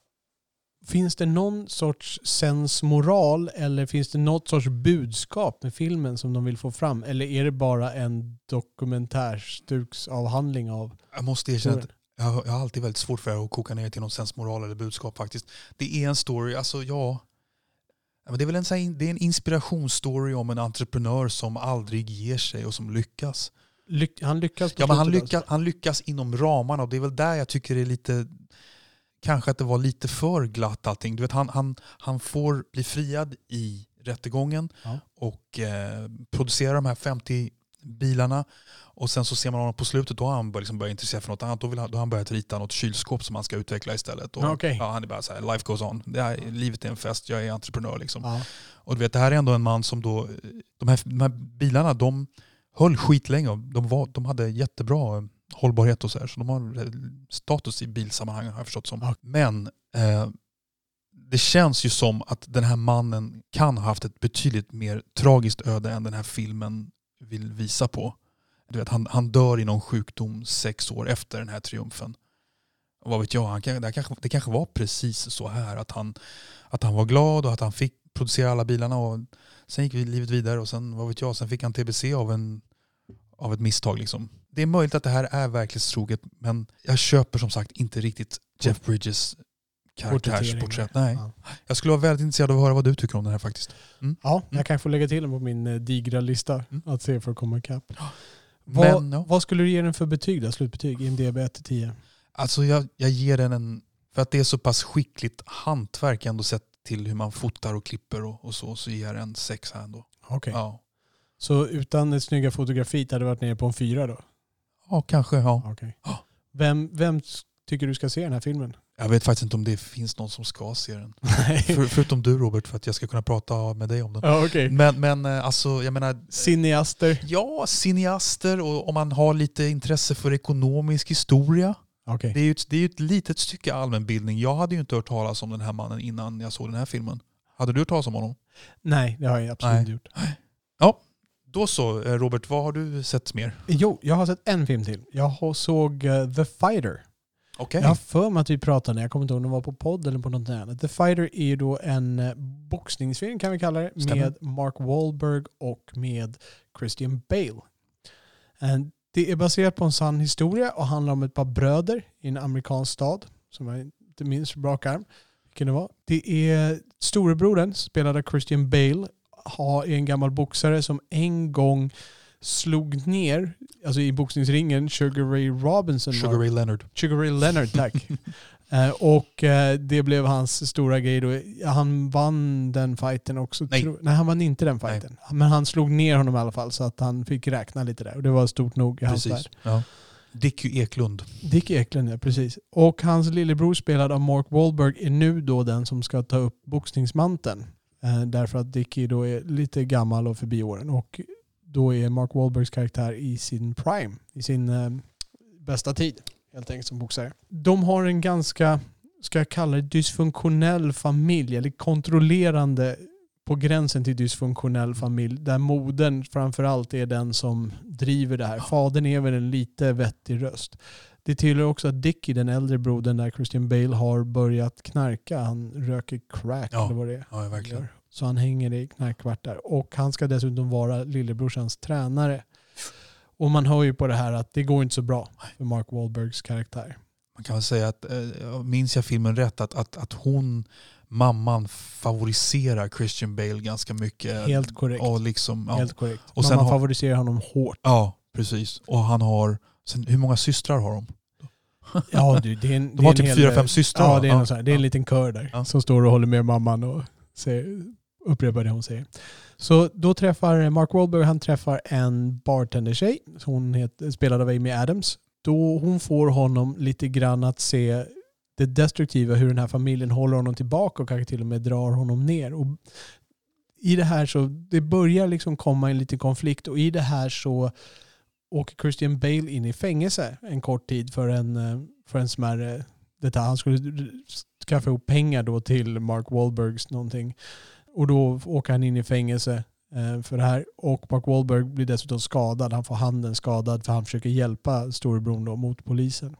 Finns det någon sorts sensmoral eller finns det något sorts budskap med filmen som de vill få fram? Eller är det bara en dokumentärstuksavhandling av Jag måste erkänna att jag, har- jag har alltid väldigt svårt för att koka ner till någon sensmoral eller budskap faktiskt. Det är en story, alltså ja. Det är väl en, det är en inspirationsstory om en entreprenör som aldrig ger sig och som lyckas. Lyck, han lyckas Ja, men han, lyckas, han lyckas inom ramarna och det är väl där jag tycker det är lite kanske att det var lite för glatt allting. Du vet, han, han, han får bli friad i rättegången Ja. och eh, producera de här 50 bilarna. Och sen så ser man honom på slutet, då har han liksom börjat intressera för något annat. Då, vill han, då har han börjat rita något kylskåp som han ska utveckla istället. Och, okej. ja, han är bara så här, life goes on. Det här, livet är en fest, jag är entreprenör. Liksom. Ja. Och du vet, det här är ändå en man som då, de här, de här bilarna de höll skitlänge. De, var, de hade jättebra eh, hållbarhet och så här. Så de har eh, status i bilsammanhang har jag förstått som. Men eh, det känns ju som att den här mannen kan ha haft ett betydligt mer tragiskt öde än den här filmen vill visa på. Du vet, han, han dör i någon sjukdom sex år efter den här triumfen. Och vad vet jag, han det, kanske, det kanske var precis så här att han, att han var glad och att han fick producera alla bilarna. Och sen gick livet vidare och sen, vad vet jag, sen fick han tbc av en, av ett misstag. Liksom. Det är möjligt att det här är verklighetstroget men jag köper som sagt inte riktigt Jeff Bridges karaktärsporträtt. Nej. Ja. Jag skulle vara väldigt intresserad av att höra vad du tycker om den här faktiskt. Ja, jag kan få lägga till den på min eh, digra lista Mm. att se för att komma ikapp. Vad, ja, vad skulle du ge den för betyg då? Slutbetyg? IMDB 1-10? alltså jag, jag ger den en, för att det är så pass skickligt hantverk ändå sett till hur man fotar och klipper och, och så, så ger jag en sex här ändå. Okej. Ja. Så utan det snygga fotografiet hade det varit nere på en fyra då? Ja, kanske. Ja. Ja. Vem, vem tycker du ska se den här filmen? Jag vet faktiskt inte om det finns någon som ska se den. För, förutom du Robert, för att jag ska kunna prata med dig om den. ja, okej. Men, men eh, alltså, jag menar, Cineaster? ja, cineaster och om man har lite intresse för ekonomisk historia. Okej. Det är ju ett, det är ju ett litet stycke allmänbildning. Jag hade ju inte hört talas om den här mannen innan jag såg den här filmen. Hade du hört talas om honom? Nej, det har jag absolut inte gjort. Då så, eh, Robert, vad har du sett mer? Jo, jag har sett en film till. Jag såg eh, The Fighter. Okej. Jag har för mig att vi pratade, jag kommer inte ihåg om det var på podd eller på något annat. The Fighter är ju då en eh, boxningsfilm kan vi kalla det, Stämmer. med Mark Wahlberg och med Christian Bale. Det är baserat på en sann historia och handlar om ett par bröder i en amerikansk stad, som jag inte minns på rak arm vilken det var. Det är storebrodern, spelad av Christian Bale, är en gammal boxare som en gång slog ner, alltså i boxningsringen, Sugar Ray Robinson. Sugar Ray Leonard. Sugar Ray Leonard, tack. Eh, och eh, det blev hans stora grej då. Han vann den fighten också. Nej. Tro, nej, han vann inte den fighten. Men han slog ner honom i alla fall så att han fick räkna lite där. Och det var stort nog i hans Precis. värld. Ja. Dicky Eklund. Dick Eklund, ja precis. Och hans lillebror spelad av Mark Wahlberg är nu då den som ska ta upp boxningsmanteln. Eh, därför att Dickie då är lite gammal och förbi åren. Och då är Mark Wahlbergs karaktär i sin prime, i sin eh, bästa tid helt enkelt som boxare. De har en ganska, ska jag kalla det dysfunktionell familj, eller kontrollerande på gränsen till dysfunktionell familj, där modern framförallt är den som driver det här. Fadern är väl en lite vettig röst. Det tillhör också att Dickie, den äldre brodern där Christian Bale har börjat knarka. Han röker crack Ja, eller vad det är. Ja, verkligen. Så han hänger i knarkkvartar. Och han ska dessutom vara lillebrorsans tränare. Och man hör ju på det här att det går inte så bra för Mark Wahlbergs karaktär. Man kan väl säga att, eh, minns jag filmen rätt, att, att, att hon, mamman, favoriserar Christian Bale ganska mycket. Helt korrekt. Och liksom, ja. Helt korrekt. Och sen man har- favoriserar honom hårt. ja, precis. Och han har, sen, hur många systrar har de? Ja, du, det är en, De har typ fyra, fem systrar. Ja, det är, sån här, det är en liten kör där Ja. som står och håller med mamman och säger, upprepar det hon säger. Så då träffar Mark Wahlberg, han träffar en bartendertjej, hon heter, spelad av Amy Adams. Då hon får honom lite grann att se det destruktiva, hur den här familjen håller honom tillbaka och kanske till och med drar honom ner. Och I det här så, det börjar liksom komma en liten konflikt och i det här så åker Christian Bale in i fängelse en kort tid för en, eh, för en smärre detalj. Han skulle skaffa ihop pengar då till Mark Wahlbergs någonting. Och då åker han in i fängelse eh, för det här. Och Mark Wahlberg blir dessutom skadad. Han får handen skadad för han försöker hjälpa storebror då mot polisen.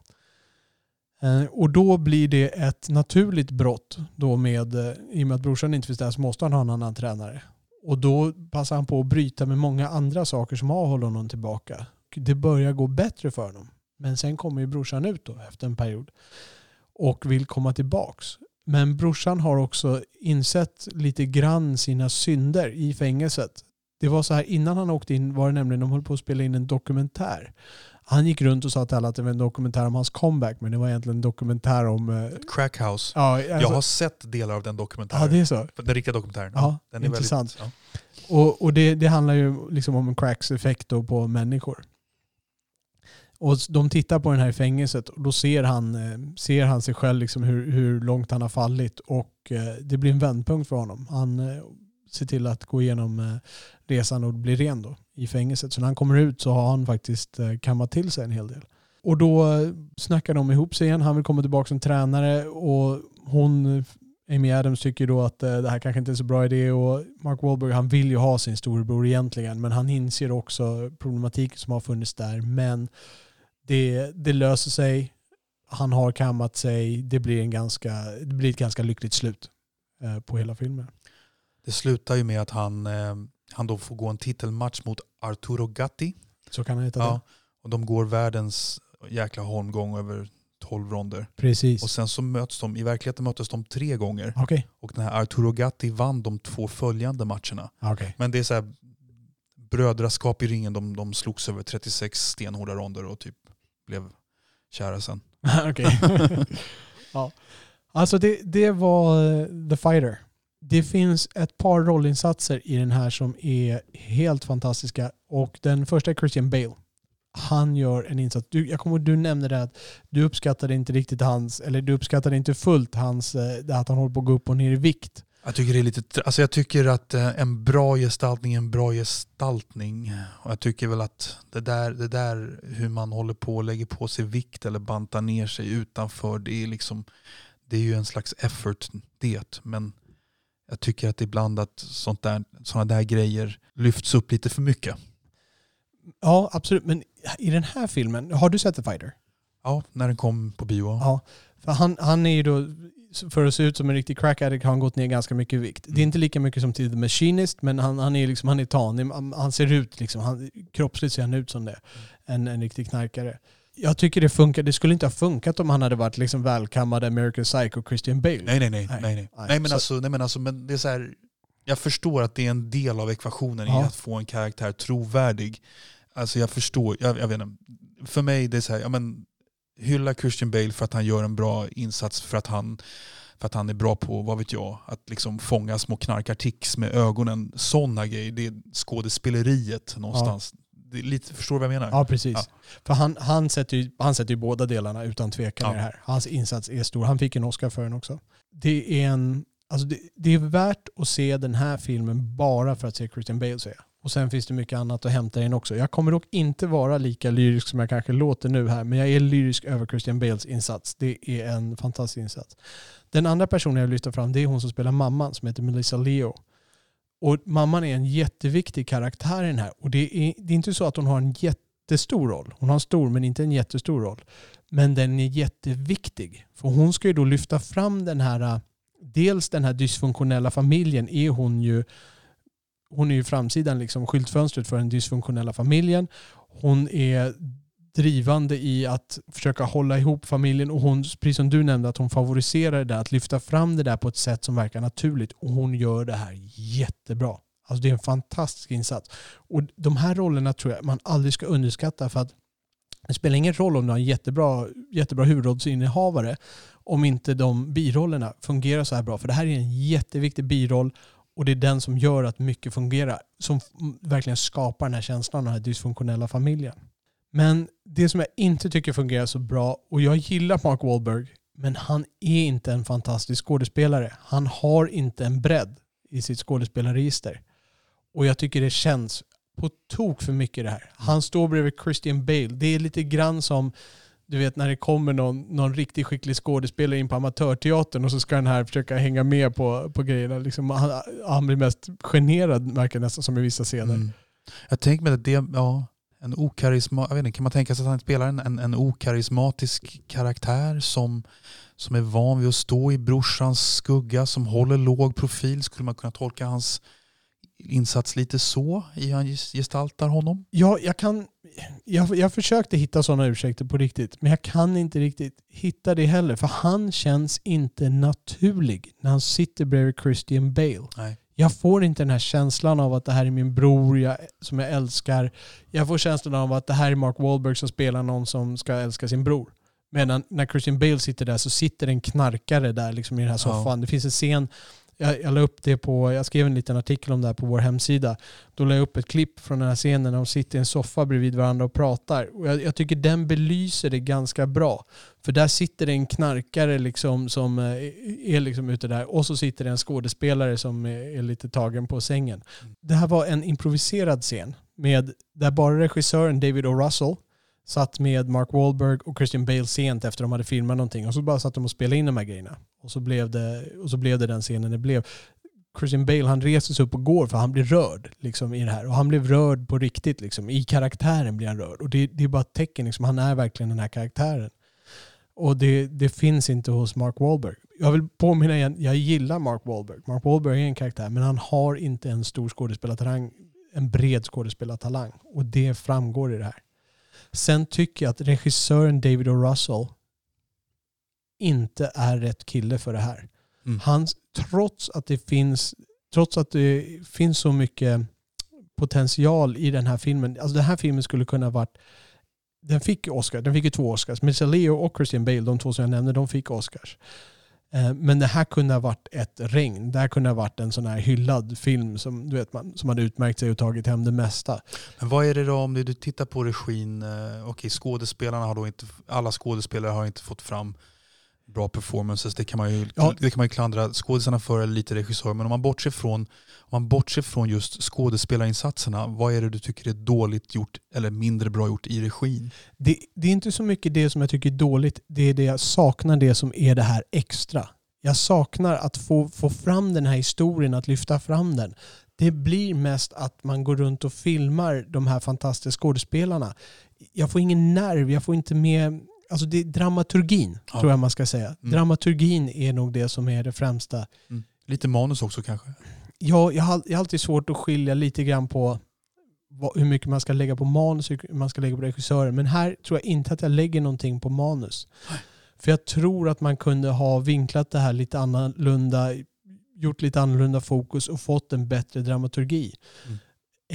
Eh, och då blir det ett naturligt brott då med, i och med att brorsan inte finns där så måste han ha en annan tränare. Och då passar han på att bryta med många andra saker som har hållit honom tillbaka. Det börjar gå bättre för honom. Men sen kommer ju brorsan ut då efter en period och vill komma tillbaks. Men brorsan har också insett lite grann sina synder i fängelset. Det var så här innan han åkte in var det nämligen de höll på att spela in en dokumentär. Han gick runt och sa till alla att det var en dokumentär om hans comeback men det var egentligen en dokumentär om... eh, Crackhouse. Ja, alltså, jag har sett delar av den dokumentären. ja det är så. Den riktiga dokumentären. Ja, den är intressant. Väldigt, Och, och det, det handlar ju liksom om en cracks effekt på människor. Och de tittar på den här i fängelset och då ser han, eh, ser han sig själv liksom hur, hur långt han har fallit och eh, det blir en vändpunkt för honom. Han eh, ser till att gå igenom resan och bli ren då i fängelset. Så när han kommer ut så har han faktiskt kammat till sig en hel del. Och då snackar de ihop sig igen. Han vill komma tillbaka som tränare och hon, Amy Adams, tycker då att det här kanske inte är så bra idé och Mark Wahlberg han vill ju ha sin storebror egentligen men han inser också problematiken som har funnits där. Men det, det löser sig. Han har kammat sig. Det blir, en ganska, det blir ett ganska lyckligt slut eh, på hela filmen. Det slutar ju med att han, eh, han då får gå en titelmatch mot Arturo Gatti. Så kan han heta Ja. det. Och de går världens jäkla holmgång över 12 ronder. Precis. Och sen så möts de, i verkligheten möttes de tre gånger. Okej. Och den här Arturo Gatti vann de två följande matcherna. Okej. Men det är så här brödraskap i ringen. De, de slogs över 36 stenhårda ronder och typ blev kära sen. Okej. ja. Alltså det, det var eh, The Fighter. Det finns ett par rollinsatser i den här som är helt fantastiska. Och den första är Christian Bale. Han gör en insats. Du, jag kommer ihåg du nämnde det att du uppskattade inte riktigt hans, eller du uppskattade inte fullt hans, det att han håller på att gå upp och ner i vikt. Jag tycker det är lite, alltså jag tycker att eh, en bra gestaltning är en bra gestaltning. Och jag tycker väl att det där, det där hur man håller på och lägger på sig vikt eller bantar ner sig utanför, det är liksom det är ju en slags effort det. Men jag tycker att ibland att sånt där, sådana där grejer lyfts upp lite för mycket. Ja, absolut. Men i den här filmen, har du sett The Fighter? Ja, när den kom på bio. Ja, för han, han är ju då, för att se ut som en riktig crack addict har han gått ner ganska mycket i vikt. Det är inte lika mycket som till The Machinist, men han, han är liksom, han är tanig. Han, ser ut liksom, han, kroppsligt ser han ut som det. En, en riktig knarkare. Jag tycker det funkar. Det skulle inte ha funkat om han hade varit liksom välkammad American Psycho Christian Bale. Nej, nej, nej. Nej. nej, nej. Nej, men, så- alltså, nej men alltså, men det är så här, jag förstår att det är en del av ekvationen i Ja. att få en karaktär trovärdig. Alltså jag förstår, jag, jag vet inte. För mig det är så här, ja, men, hylla Christian Bale för att han gör en bra insats, för att han, för att han är bra på, vad vet jag, att liksom fånga små knarkartics med ögonen. Sådana grejer, det är skådespeleriet någonstans. Är lite, förstår du vad jag menar? Ja, precis. Ja. För han, han, sätter ju, han sätter ju båda delarna utan tvekan Ja. i det här. Hans insats är stor. Han fick en Oscar för den också. Det är, en, alltså det, det är värt att se den här filmen bara för att se Christian Bale säga. Och sen finns det mycket annat att hämta in också. Jag kommer dock inte vara lika lyrisk som jag kanske låter nu här, men jag är lyrisk över Christian Bales insats. Det är en fantastisk insats. Den andra personen jag lyfter fram det är hon som spelar mamman som heter Melissa Leo. Och mamman är en jätteviktig karaktär i den här. Och det är, det är inte så att hon har en jättestor roll. Hon har en stor men inte en jättestor roll. Men den är jätteviktig. För hon ska ju då lyfta fram den här, äh, dels den här dysfunktionella familjen är hon ju hon är ju framsidan, liksom skyltfönstret för den dysfunktionella familjen. Hon är drivande i att försöka hålla ihop familjen och hon, precis som du nämnde, att hon favoriserar det där, att lyfta fram det där på ett sätt som verkar naturligt. Och hon gör det här jättebra. Alltså det är en fantastisk insats. Och de här rollerna tror jag man aldrig ska underskatta för att det spelar ingen roll om du har en jättebra, jättebra huvudrollsinnehavare om inte de birollerna fungerar så här bra. För det här är en jätteviktig biroll och det är den som gör att mycket fungerar. Som verkligen skapar den här känslan den här dysfunktionella familjen. Men det som jag inte tycker fungerar så bra, och jag gillar Mark Wahlberg, men han är inte en fantastisk skådespelare. Han har inte en bredd i sitt skådespelarregister. Och jag tycker det känns på tok för mycket det här. Han står bredvid Christian Bale. Det är lite grann som du vet när det kommer någon, någon riktigt skicklig skådespelare in på amatörteatern och så ska den här försöka hänga med på, på grejerna. Liksom, han, han blir mest generad, märker jag nästan som i vissa scener. Mm. Jag tänker mig att det, ja, en okarisma, jag vet inte, kan man tänka sig att han spelar en, en, en okarismatisk karaktär som, som är van vid att stå i brorsans skugga, som håller låg profil? Skulle man kunna tolka hans insats lite så i hur han ges- gestaltar honom? Ja, jag kan... Jag, jag försökte hitta sådana ursäkter på riktigt, men jag kan inte riktigt hitta det heller. För han känns inte naturlig när han sitter bredvid Christian Bale. Nej. Jag får inte den här känslan av att det här är min bror jag, som jag älskar. Jag får känslan av att det här är Mark Wahlberg som spelar någon som ska älska sin bror. Medan när Christian Bale sitter där så sitter en knarkare där liksom i den här soffan. Det finns en scen, jag, jag la upp det på, jag skrev en liten artikel om det här på vår hemsida. Då la jag upp ett klipp från den här scenen när de sitter i en soffa bredvid varandra och pratar. Och jag, jag tycker den belyser det ganska bra. För där sitter det en knarkare liksom som eh, är liksom ute där och så sitter det en skådespelare som är är lite tagen på sängen. Det här var en improviserad scen med, där bara regissören David O. Russell satt med Mark Wahlberg och Christian Bale sent efter de hade filmat någonting och så bara satt de och spelade in de här grejerna. Och så blev det, och så blev det den scenen det blev. Christian Bale han reser sig upp och går för han blir rörd liksom, i det här. Och han blev rörd på riktigt. Liksom. I karaktären blir han rörd. Och det, det är bara ett tecken. Liksom. Han är verkligen den här karaktären. Och det, det finns inte hos Mark Wahlberg. Jag vill påminna igen, jag gillar Mark Wahlberg. Mark Wahlberg är en karaktär, men han har inte en stor skådespelartalang en bred skådespelartalang. Och det framgår i det här. Sen tycker jag att regissören David O. Russell inte är rätt kille för det här. Mm. Han, trots att det finns trots att det finns så mycket potential i den här filmen. Alltså den här filmen skulle kunna varit den fick Oscar, den fick ju två Oscars. Michelle Leo och Christian Bale, de två som jag nämnde, de fick Oscars. Eh, Men det här kunde ha varit ett regn. Det här kunde ha varit en sån här hyllad film som, du vet, man, som hade utmärkt sig och tagit hem det mesta. Men vad är det då om du du tittar på regin, eh, okej skådespelarna har då inte, alla skådespelare har inte fått fram bra performances, det kan man ju, Ja. det kan man ju klandra skådisarna för eller lite regissör. Men om man bortser från, om man bortser från just skådespelarinsatserna, vad är det du tycker är dåligt gjort eller mindre bra gjort i regin? Det, det är inte så mycket det som jag tycker är dåligt, det är det jag saknar, det som är det här extra. Jag saknar att få, få fram den här historien, att lyfta fram den. Det blir mest att man går runt och filmar de här fantastiska skådespelarna. Jag får ingen nerv, jag får inte med... Alltså det är dramaturgin, Ja. tror jag man ska säga. Mm. Dramaturgin är nog det som är det främsta. Lite manus också kanske? Jag, jag, har, jag har alltid svårt att skilja lite grann på vad, hur mycket man ska lägga på manus och hur man ska lägga på regissören. Men här tror jag inte att jag lägger någonting på manus. För jag tror att man kunde ha vinklat det här lite annorlunda, gjort lite annorlunda fokus och fått en bättre dramaturgi. Mm.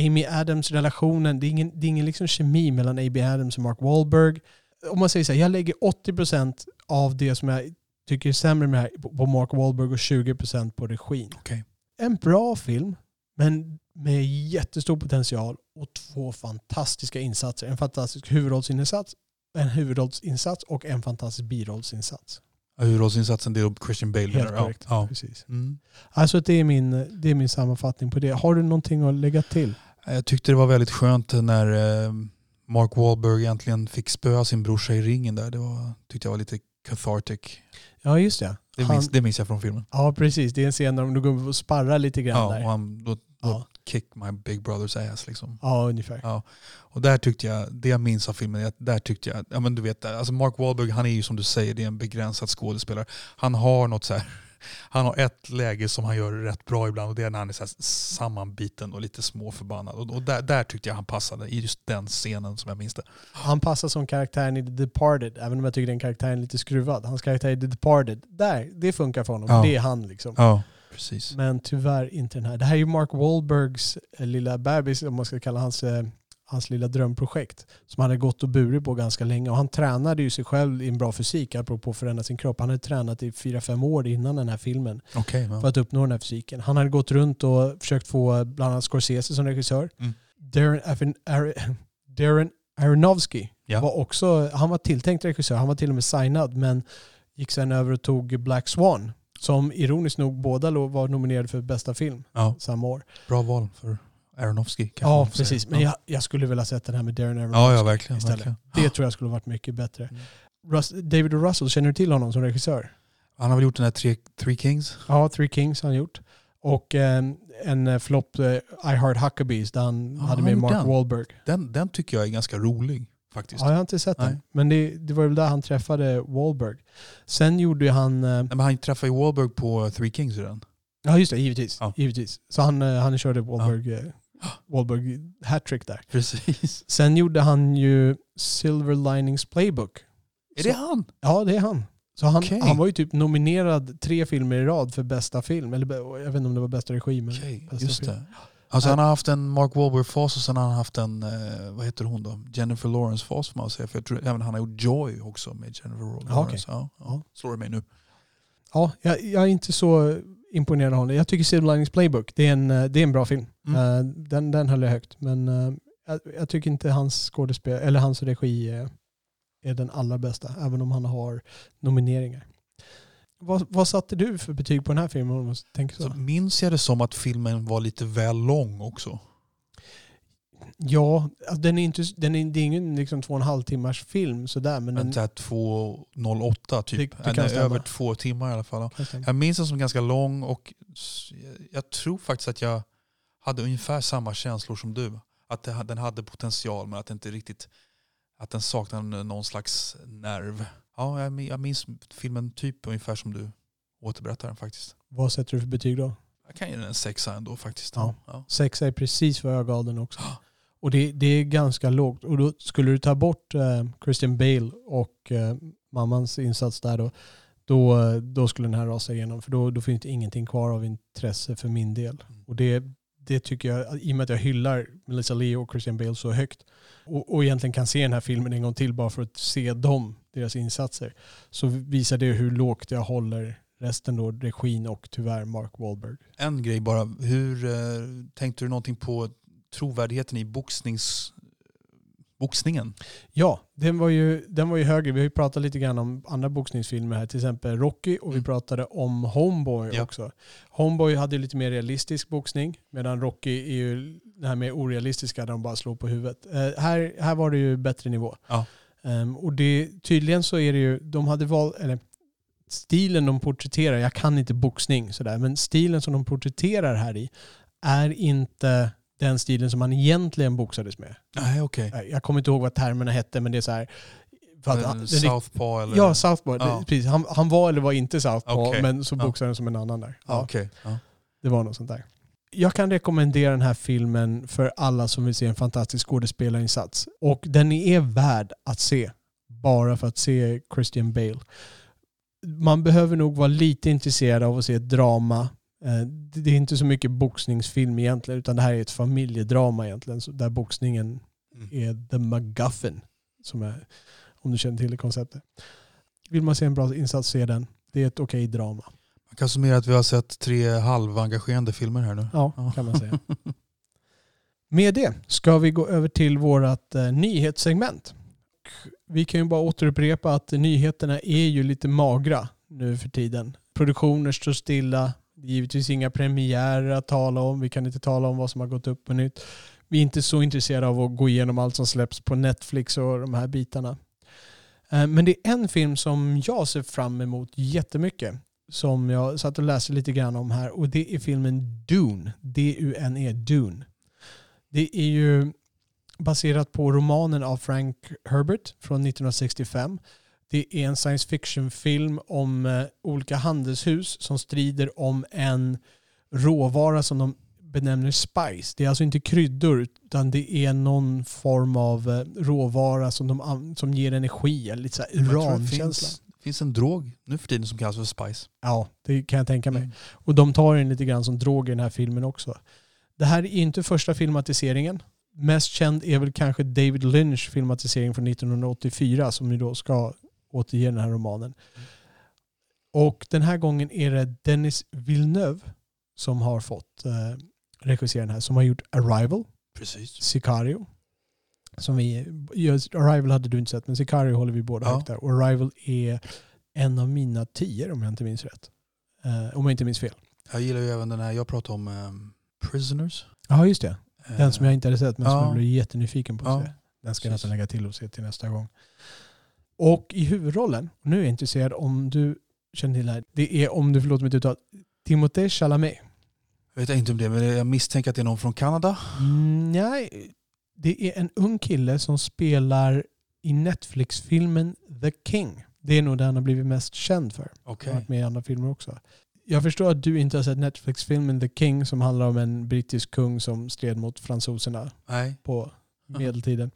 Amy Adams-relationen, det är ingen, det är ingen liksom kemi mellan Amy Adams och Mark Wahlberg. Om man säger så här, jag lägger 80% av det som jag tycker är sämre med det här på- Mark Wahlberg och 20% på regin. Okej. En bra film, men med jättestor potential och två fantastiska insatser. En fantastisk huvudrollsinsats, en huvudrollsinsats och en fantastisk birollsinsats. Ja, Huvudrollsinsatsen det är Christian Bale. Helt korrekt. Ja. Ja. Precis. Mm. Alltså det är, min, det är min sammanfattning på det. Har du någonting att lägga till? Jag tyckte det var väldigt skönt när eh, Mark Wahlberg äntligen fick spöa sin brorsa i ringen där. Det var, tyckte jag var lite cathartic. Ja, just det. Det Han- minns, det minns jag från filmen. Ja, precis. Det är en scen där de går och sparrar lite grann Ja, och där. han, då, då Ja. kick my big brother's ass liksom. ja, ungefär. Ja. Och där tyckte jag, det jag minns av filmen, där tyckte jag, ja men du vet, alltså Mark Wahlberg han är ju som du säger, det är en begränsad skådespelare. Han har något så här, han har ett läge som han gör rätt bra ibland och det är när han är så sammanbiten och lite småförbannad. Och, och där, där tyckte jag han passade, i just den scenen som jag minns det. Han passar som karaktären i The Departed, även om jag tycker den karaktären är lite skruvad. Hans karaktär i The Departed, där, det funkar för honom. Ja. Det är han liksom. Ja, precis. Men tyvärr inte den här. Det här är ju Mark Wahlbergs eh, lilla bebis, om man ska kalla hans, eh, hans lilla drömprojekt. Som han hade gått och burit på ganska länge. Och han tränade ju sig själv i en bra fysik, apropå att förändra sin kropp. Han hade tränat i fyra fem år innan den här filmen Okej, för ja. att uppnå den här fysiken. Han hade gått runt och försökt få bland annat Scorsese som regissör. Mm. Darren, Aron, Ar- Darren Aronofsky Ja. var också, han var tilltänkt regissör, han var till och med signad men gick sen över och tog Black Swan. Som ironiskt nog båda var nominerade för bästa film ja, samma år. bra val för Aronofsky. Ja, man säga. precis. Men ja. jag, jag skulle vilja sett den här med Darren Aronofsky ja, ja, verkligen. istället. verkligen. Det tror jag skulle varit mycket bättre. Mm. Russ, David. Russell, känner du till honom som regissör? Han har väl gjort den här tre, Three Kings? Ja, Three Kings har han gjort. Och eh, en eh, flopp, eh, I Heart Huckabees, där han Ja, hade han med Mark den. Wahlberg. Den, den tycker jag är ganska rolig faktiskt. Ja, jag har inte sett den. Nej. Men det, det var väl där han träffade Wahlberg. Sen gjorde han... eh, Nej, Men han träffade ju Wahlberg på Three Kings redan. Ja, just det. Givetvis. Ja. givetvis. Så han, han körde Wahlberg, eh, Wahlberg hattrick där. Precis. Sen gjorde han ju Silver Linings Playbook. Är Så- det han? Ja, det är han. Så han, Okej. han var ju typ nominerad tre filmer i rad för bästa film. Eller jag vet inte om det var bästa regi. Men Okej, bästa just film. det. Alltså han har haft en Mark Wahlberg-fas och sen har han haft en, eh, vad heter hon då? Jennifer Lawrence-fas får man säga. För jag tror även han har gjort Joy också med Jennifer Lawrence. Ja, ja. Ja. Slår det mig nu. Ja, jag, jag är inte så imponerad av honom. Jag tycker Silver Linings Playbook, det är en, eh, det är en bra film. Mm. Eh, Den, den höll jag högt. Men eh, jag, jag tycker inte hans skådespel, eller hans regi är, är den allra bästa. Även om han har nomineringar. Vad, vad satte du för betyg på den här filmen? Tänker så? Så minns jag det som att filmen var lite väl lång också? Ja, alltså den är inte, den är, det är ingen liksom två och en halv timmars film sådär. Men den, Men där 2.08 typ. Det- det En- kan stämma. över två timmar i alla fall. Jag minns den som ganska lång och jag tror faktiskt att jag hade ungefär samma känslor som du. Att det, den hade potential men att inte riktigt att den saknade någon slags nerv. Ja, jag jag minns filmen typ ungefär som du återberättar den faktiskt. Vad sätter du för betyg då? Jag kan ge den en sexa ändå faktiskt. Ja. Ja. Sexa är precis vad jag gav den också. Och det, det är ganska lågt. Och då skulle du ta bort eh, Christian Bale och eh, mammans insats där då, då, då skulle den här rasa igenom. För då, då finns det ingenting kvar av intresse för min del. Mm. Och det, det tycker jag, i och med att jag hyllar Melissa Leo och Christian Bale så högt och, och egentligen kan se den här filmen en gång till bara för att se dem, deras insatser, så visar det hur lågt jag håller resten då, regin och tyvärr Mark Wahlberg. En grej bara. Hur eh, Tänkte du någonting på trovärdigheten i boxnings, boxningen? Ja, den var, ju, den var ju högre. Vi har ju pratat lite grann om andra boxningsfilmer här, till exempel Rocky och vi Mm. pratade om Homeboy Ja. också. Homeboy hade ju lite mer realistisk boxning medan Rocky är ju det här mer orealistiska där de bara slår på huvudet. Eh, här, här var det ju bättre nivå. Ja. Ehm, och det, tydligen så är det ju, de hade valt, eller stilen de porträtterar, jag kan inte boxning sådär, men stilen som de porträtterar här i är inte den stilen som man egentligen boxades med. Nej. Nej, Jag kommer inte ihåg vad termerna hette, men det är så här. Han- Southpaw eller? ja, Southpaw. Ja. Precis. Han, han var eller var inte Southpaw, Okej. men så Ja. boxade han som en annan där. Ja, Ja, okej. Ja. Det var något sånt där. Jag kan rekommendera den här filmen för alla som vill se en fantastisk skådespelarinsats. Och den är värd att se, bara för att se Christian Bale. Man behöver nog vara lite intresserad av att se ett drama. Eh, Det är inte så mycket boxningsfilm egentligen, utan det här är ett familjedrama egentligen, där boxningen Mm. är the McGuffin. Som är, om du känner till det konceptet. Vill man se en bra insats, se den. Det är ett okej drama. Man kan summera att vi har sett tre halvengagerande filmer här nu. Ja, Ja. kan man säga. Med det ska vi gå över till vårt eh, nyhetssegment. Vi kan ju bara återupprepa att nyheterna är ju lite magra nu för tiden. Produktioner står stilla. Det är givetvis inga premiärer att tala om. Vi kan inte tala om vad som har gått upp på nytt. Vi är inte så intresserade av att gå igenom allt som släpps på Netflix och de här bitarna. Eh, men det är en film som jag ser fram emot jättemycket som jag satt och läste lite grann om här och det är filmen Dune. D-U-N-E, Dune. Det är ju baserat på romanen av Frank Herbert från 1965. Det är en science fiction-film om eh, olika handelshus som strider om en råvara som de benämner spice. Det är alltså inte kryddor utan det är någon form av eh, råvara som, de, som ger energi, eller lite så här tror det urankänsla. finns, en drog nu för tiden som kallas för spice. Ja, det kan jag tänka mig. Mm. Och de tar in lite grann som drog i den här filmen också. Det här är inte första filmatiseringen. Mest känd är väl kanske David Lynch filmatisering från 1984 som ju då ska återge den här romanen. Och den här gången är det Dennis Villeneuve som har fått eh, regissera den här. Som har gjort Arrival, Precis. Sicario. Som vi, just Arrival hade du inte sett men Sicario håller vi båda Ja. högt där. Och Arrival är en av mina tio om jag inte minns rätt. Eh, om jag inte minns fel. Jag gillar ju även den här, jag pratade om ehm, Prisoners. Ja just det. Den Eh, som jag inte hade sett men som ja. jag blev jättenyfiken på att Ja, se. Den ska jag nästan lägga till och se till nästa gång. Och i huvudrollen, nu är jag intresserad om du känner till det här. Det är, om du förlåter mitt uttal, Timothée Chalamet. Jag vet inte om det men jag misstänker att det är någon från Kanada. Mm, nej, det är en ung kille som spelar i Netflix-filmen The King. Det är nog den han har blivit mest känd för. Okej. Han har varit med i andra filmer också. Jag förstår att du inte har sett Netflix-filmen The King som handlar om en brittisk kung som stred mot fransoserna Nej. på medeltiden.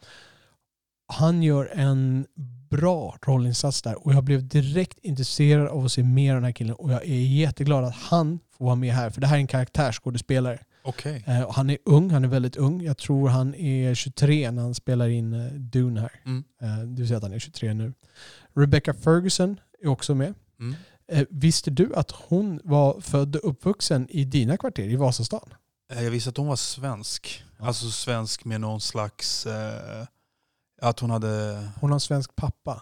Han gör en bra rollinsats där och jag blev direkt intresserad av att se mer av den här killen och jag är jätteglad att han får vara med här för det här är en karaktärsskådespelare. Okej. Eh, och han är ung, han är väldigt ung. Jag tror han är 23 när han spelar in eh, Dune här. Mm. Eh, det vill säga att han är 23 nu. Rebecca Ferguson är också med. Mm. Eh, visste du att hon var född och uppvuxen i dina kvarter i Vasastan? Eh, Jag visste att hon var svensk. Ja. Alltså svensk med någon slags... Eh, att hon hade... Hon har en svensk pappa.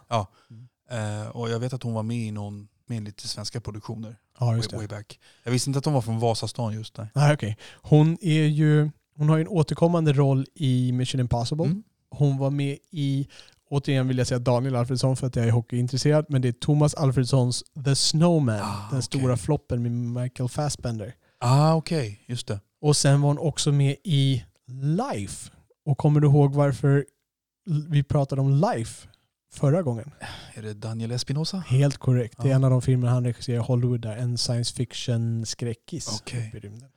Eh, och jag vet att hon var med i någon med lite svenska produktioner. Ja, Way, just det. way back. Jag visste inte att hon var från Vasastan just där. Nej, okej. Hon är ju hon har ju en återkommande roll i Mission Impossible. Mm. Hon var med i, återigen vill jag säga Daniel Alfredsson för att jag är hockeyintresserad, men det är Thomas Alfredssons The Snowman, Ah, den okej. stora floppen med Michael Fassbender. Ah, okej. Just det. Och sen var hon också med i Life. Och kommer du ihåg varför vi pratade om Life förra gången. Är det Daniel Espinosa? Helt korrekt. Det är Ja. en av de filmer han regisserar i Hollywood där. En science fiction skräckis uppe i rymden.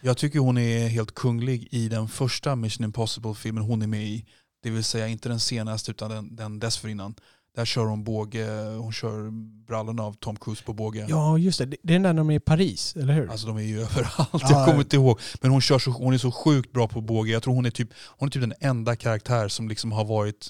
Jag tycker hon är helt kunglig i den första Mission Impossible-filmen hon är med i. Det vill säga inte den senaste utan den, den dessförinnan. Där kör hon båge, hon kör brallorna av Tom Cruise på båge. Ja, just det. Det är den där när de är i Paris, eller hur? Alltså de är ju överallt, Ja. jag kommer inte ihåg. Men hon, kör så, hon är så sjukt bra på båge. Jag tror hon är typ, hon är typ den enda karaktär som liksom har varit,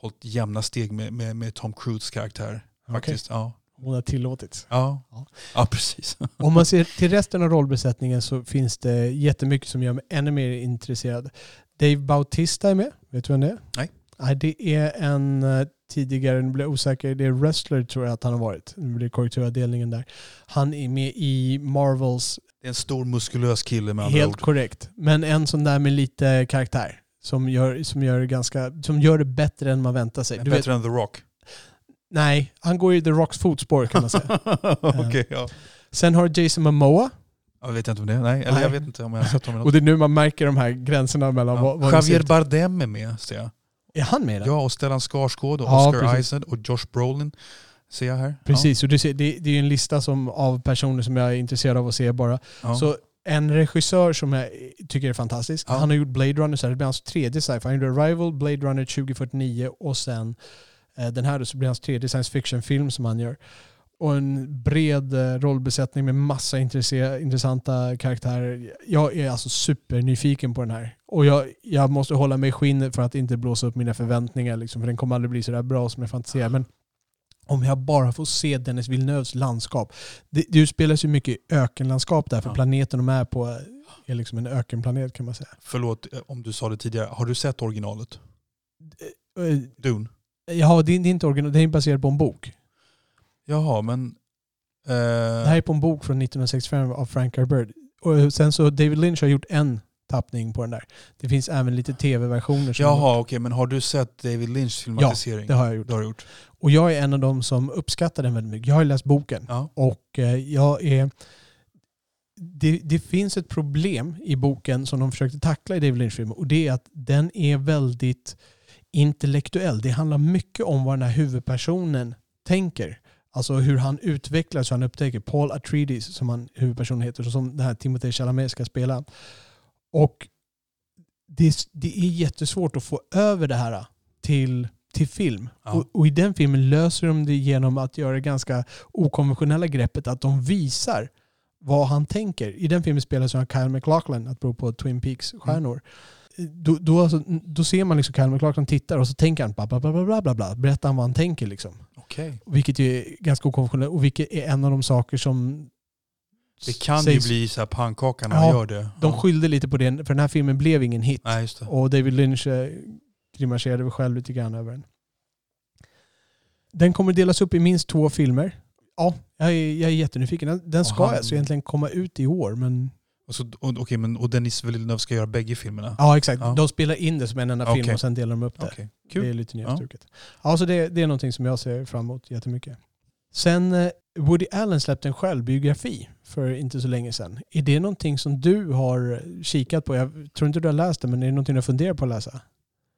hållit jämna steg med, med, med Tom Cruise karaktär. Faktiskt. Ja. Hon har tillåtits. Ja. Ja. ja, precis. Om man ser till resten av rollbesättningen så finns det jättemycket som gör mig ännu mer intresserad. Dave Bautista är med. Vet du vem det är? Nej. Nej, det är en eh, tidigare, nu blir jag osäker, det är wrestler tror jag att han har varit. Nu blir korrekturavdelningen där. Han är med i Marvels, Det är en stor muskulös kille med andra helt ord. korrekt. Men en sån där med lite karaktär. Som gör, som gör, ganska, som gör det bättre än man väntar sig. Du vet, Bättre än The Rock. nej, han går i The Rocks fotspår kan man säga. Okej, ja. Sen har Jason Momoa. Jag vet inte om det är. Nej, eller Nej. jag vet inte om jag har sett honom Och det är nu man märker de här gränserna mellan Ja. vad, vad Javier. Bardem är med, ser jag. Är han med i den? Ja, och Stellan Skarsgård och Ja, Oscar precis. Isaac och Josh Brolin ser jag här. Precis, och du ser, det, det är ju en lista som, av personer som jag är intresserad av att se bara. Ja. Så en regissör som jag tycker är fantastisk. Ja. Han har gjort Blade Runner, så här, det blir hans tredje sci-fi. Han gjorde Arrival, Blade Runner 2049 och sen eh, den här då, så blir hans tredje science fiction-film som han gör. Och en bred eh, rollbesättning med massa intressanta karaktärer. Jag är alltså supernyfiken på den här. Och jag, jag måste hålla mig i skinnet för att inte blåsa upp mina förväntningar. Liksom, för den kommer aldrig bli så där bra som jag fantiserar. Men om jag bara får se Dennis Villeneuves landskap. Det, det utspelas ju mycket ökenlandskap där, för Ja. planeten de är på är liksom en ökenplanet kan man säga. Förlåt eh, om du sa det tidigare. Har du sett originalet? Eh, Dune? Ja, det är, det är inte original, det är baserat på en bok. Jaha, men... eh, Det här är på en bok från 1965 av Frank Herbert. Och sen så David Lynch har gjort en tappning på den där. Det finns även lite tv-versioner. Jaha, okej. men har du sett David Lynchs filmatisering? Det har jag gjort. Det har gjort. Och jag är en av dem som uppskattar den väldigt mycket. Jag har läst boken. Ja. Och eh, jag är... Det, det finns ett problem i boken som de försökte tackla i David Lynch-filmen och det är att den är väldigt intellektuell. Det handlar mycket om vad den här huvudpersonen tänker. Alltså hur han utvecklas och han upptäcker. Paul Atreides som han, huvudpersonen heter, som den här Timothée Chalamet ska spela. Och det, det är jättesvårt att få över det här till, till film. Ja. Och, och i den filmen löser de det genom att göra det ganska okonventionella greppet att de visar vad han tänker. I den filmen spelas av Kyle MacLachlan, att bero på Twin Peaks-stjärnor. Då, då, alltså, då ser man liksom Kyle MacLachlan tittar och så tänker han bla bla bla bla bla bla. Berättar han vad han tänker liksom. Okej. Vilket ju är ganska okonventionellt och vilket är en av de saker som Det kan sägs- ju bli så här pannkaka när Ja, man gör det. De Ja. skyllde lite på det, för den här filmen blev ingen hit. Nej. Och David Lynch eh, grimaserade väl själv lite grann över den. Den kommer delas upp i minst två filmer. Ja, jag är, jag är jättenyfiken. Den- ska han- alltså egentligen komma ut i år, men... Och, så, och, okej, men, och Denis Villeneuve ska göra bägge filmerna? Ja, exakt. Ja. De spelar in det som en enda film Okej. och sen delar de upp det. Okej, Det är lite Ja. nedstruket. Ja. så det, det är någonting som jag ser fram emot jättemycket. Sen eh, Woody Allen släppte en självbiografi för inte så länge sedan. Är det någonting som du har kikat på? Jag tror inte du har läst det, men är det någonting du funderar på att läsa?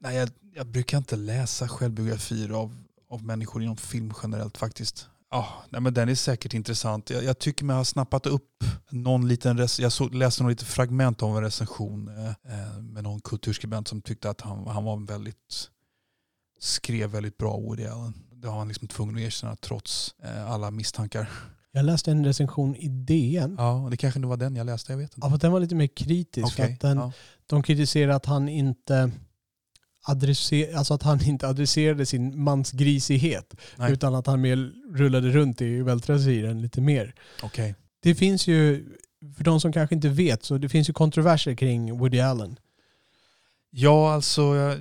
Nej, jag, jag brukar inte läsa självbiografier av, av människor inom film generellt faktiskt. Ja, nej, men den är säkert intressant. Jag, jag tycker mig ha snappat upp någon liten res- Jag så, läste någon lite fragment av en recension eh, eh, med någon kulturskribent som tyckte att han, han var väldigt skrev väldigt bra Woody Allen. Det har han liksom tvungen att erkänna trots eh, alla misstankar. Jag läste en recension i DN. Ja, det kanske inte var den jag läste, jag vet inte. Ja, för den var lite mer kritisk. För Okej, att den, ja. De kritiserar att han inte adresser, alltså att han inte adresserade sin mansgrisighet. Nej. Utan att han mer rullade runt i den lite mer. Okej. Det finns ju, för de som kanske inte vet, så det finns ju kontroverser kring Woody Allen. Ja, alltså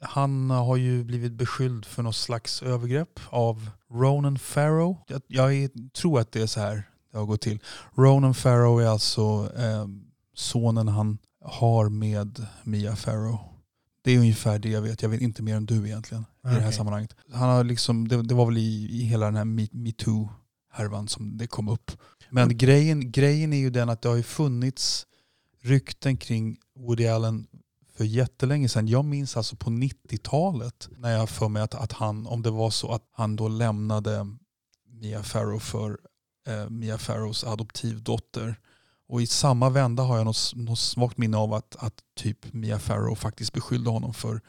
han har ju blivit beskylld för något slags övergrepp av Ronan Farrow. Jag, jag tror att det är så här det har gått till. Ronan Farrow är alltså eh, sonen han har med Mia Farrow. Det är ungefär det jag vet. Jag vet inte mer än du egentligen i det här sammanhanget. Han har liksom, det, det var väl i, i hela den här Me- metoo-härvan som det kom upp. Men Mm. grejen, grejen är ju den att det har ju funnits rykten kring Woody Allen för jättelänge sedan. Jag minns alltså på 90-talet när jag för mig att, att han, om det var så att han då lämnade Mia Farrow för eh, Mia Farrows adoptivdotter. Och i samma vända har jag något, något svagt minne av att, att typ Mia Farrow faktiskt beskyllde honom för,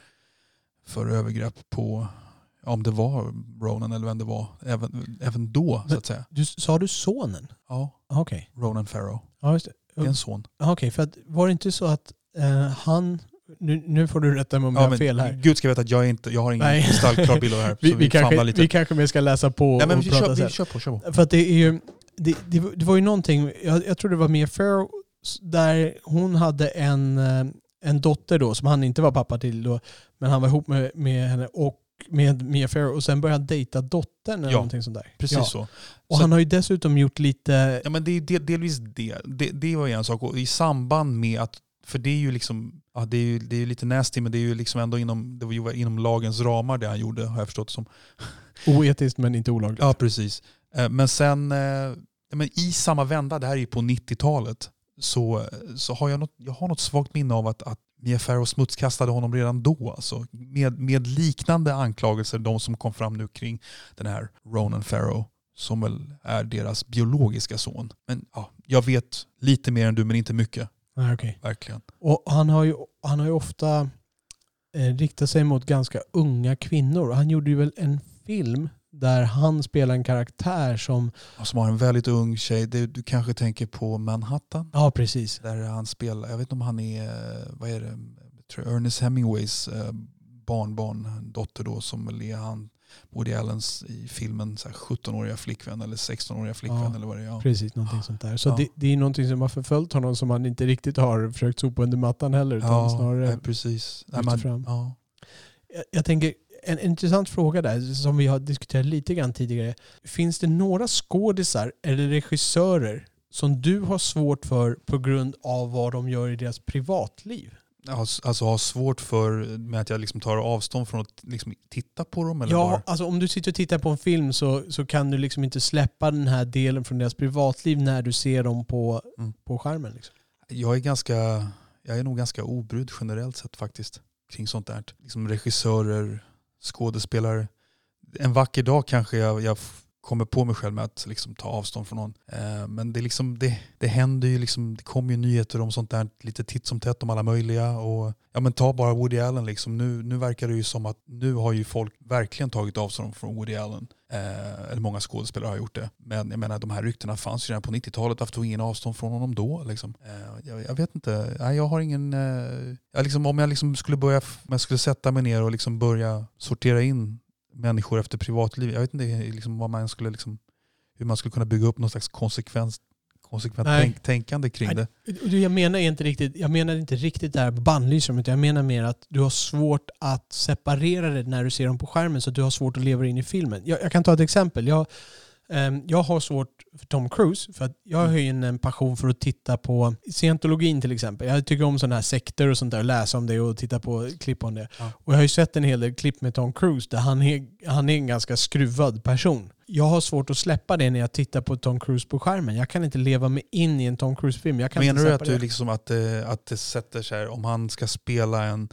för övergrepp på, om det var Ronan eller vem det var, även, även då så att säga. Du, sa du sonen? Ja, Ah, Okej. Ronan Farrow. Ja, just det. Det är en son. Ah, Okej, för att, var det inte så att eh, han... Nu, nu får du rätta mig om jag Ja, har men fel här. Gud ska veta att jag, inte, jag har ingen kristallklar bild av det här. Vi, vi, vi, kanske, lite. vi kanske mer ska läsa på Nej, men och vi, prata kör, sen. vi kör på, kör på. För att det är ju... Det, det, det var ju någonting, jag, jag tror det var Mia Farrow, där hon hade en, eh, en dotter då som han inte var pappa till då, men han var ihop med, med henne och med Mia Farrow och sen började han dejta dottern eller Ja, någonting sånt där. Precis Ja. så. Och Så- han har ju dessutom gjort lite... Ja, men det är del, delvis det. det. Det var ju en sak. Och I samband med att, för det är ju liksom, ja, det är ju det är ju lite nasty men det är ju liksom ändå inom, det var ju inom lagens ramar det han gjorde har jag förstått som. Oetiskt men inte olagligt. Ja precis. Eh, Men sen, eh, men i samma vända, det här är ju på 90-talet, så, så har jag något, jag har något svagt minne av att, att Mia Farrow smutskastade honom redan då. Alltså, med, med liknande anklagelser, de som kom fram nu kring den här Ronan Farrow som väl är deras biologiska son. Men ja, jag vet lite mer än du men inte mycket, Nej, okej. verkligen. Och han har ju, han har ju ofta eh, riktat sig mot ganska unga kvinnor. Han gjorde ju väl en film där han spelar en karaktär som... Och Som har en väldigt ung tjej, det, du kanske tänker på Manhattan? Ja, precis. Där han spelar, jag vet inte om han är, eh, vad är det, tror Ernest Hemingways eh, barnbarn, dotter då, som är han, Woody Allens i filmen så här 17-åriga flickvän eller 16-åriga flickvän Ja, eller vad det är. Ja. Precis, någonting sånt där. Så Ja. det, det är någonting som har förföljt honom som han inte riktigt har försökt sopa under mattan heller. Utan snarare nej, precis. Nej, men, fram. ja. jag, jag tänker, en, en intressant fråga där som vi har diskuterat lite grann tidigare. Finns det några skådisar eller regissörer som du har svårt för på grund av vad de gör i deras privatliv? Alltså har svårt för med att jag liksom tar avstånd från att liksom titta på dem eller Ja, bara... alltså om du sitter och tittar på en film så, så kan du liksom inte släppa den här delen från deras privatliv när du ser dem på, Mm. på skärmen. Liksom. Jag är, ganska, jag är nog ganska obrydd generellt sett faktiskt kring sånt där. Liksom regissörer, skådespelare. En vacker dag kanske jag, jag kommer på mig själv med att liksom ta avstånd från någon. Eh, men det, liksom, det, det händer ju, liksom, det kommer ju nyheter om sånt där lite titt som tätt om alla möjliga. Och, ja, men ta bara Woody Allen. Liksom. Nu, nu verkar det ju som att nu har ju folk verkligen tagit avstånd från Woody Allen. Eh, eller många skådespelare har gjort det. Men jag menar de här ryktena fanns ju redan på 90-talet. Varför tog ingen avstånd från honom då? Liksom? Eh, jag, jag vet inte. Nej, jag har ingen... Eh, jag liksom, om jag liksom skulle börja, om jag skulle sätta mig ner och liksom börja sortera in människor efter privatliv. Jag vet inte liksom, vad man skulle, liksom, hur man skulle kunna bygga upp någon slags konsekvens, konsekvent tänk, tänkande kring Nej, det. Jag menar inte riktigt, jag menar inte riktigt det här på bannlysning, utan jag menar mer att du har svårt att separera det när du ser dem på skärmen så att du har svårt att leva in i filmen. Jag, jag kan ta ett exempel. Jag, jag har svårt för Tom Cruise för att jag har ju en, passion för att titta på scientologin till exempel. Jag tycker om sådana här sekter och sånt där, läsa om det och titta på klipp om det. Ja. Och jag har ju sett en hel del klipp med Tom Cruise där han är, han är en ganska skruvad person. Jag har svårt att släppa det när jag tittar på Tom Cruise på skärmen. Jag kan inte leva mig in i en Tom Cruise-film. Menar du att, du liksom att, det, att det sätter sig om han ska spela en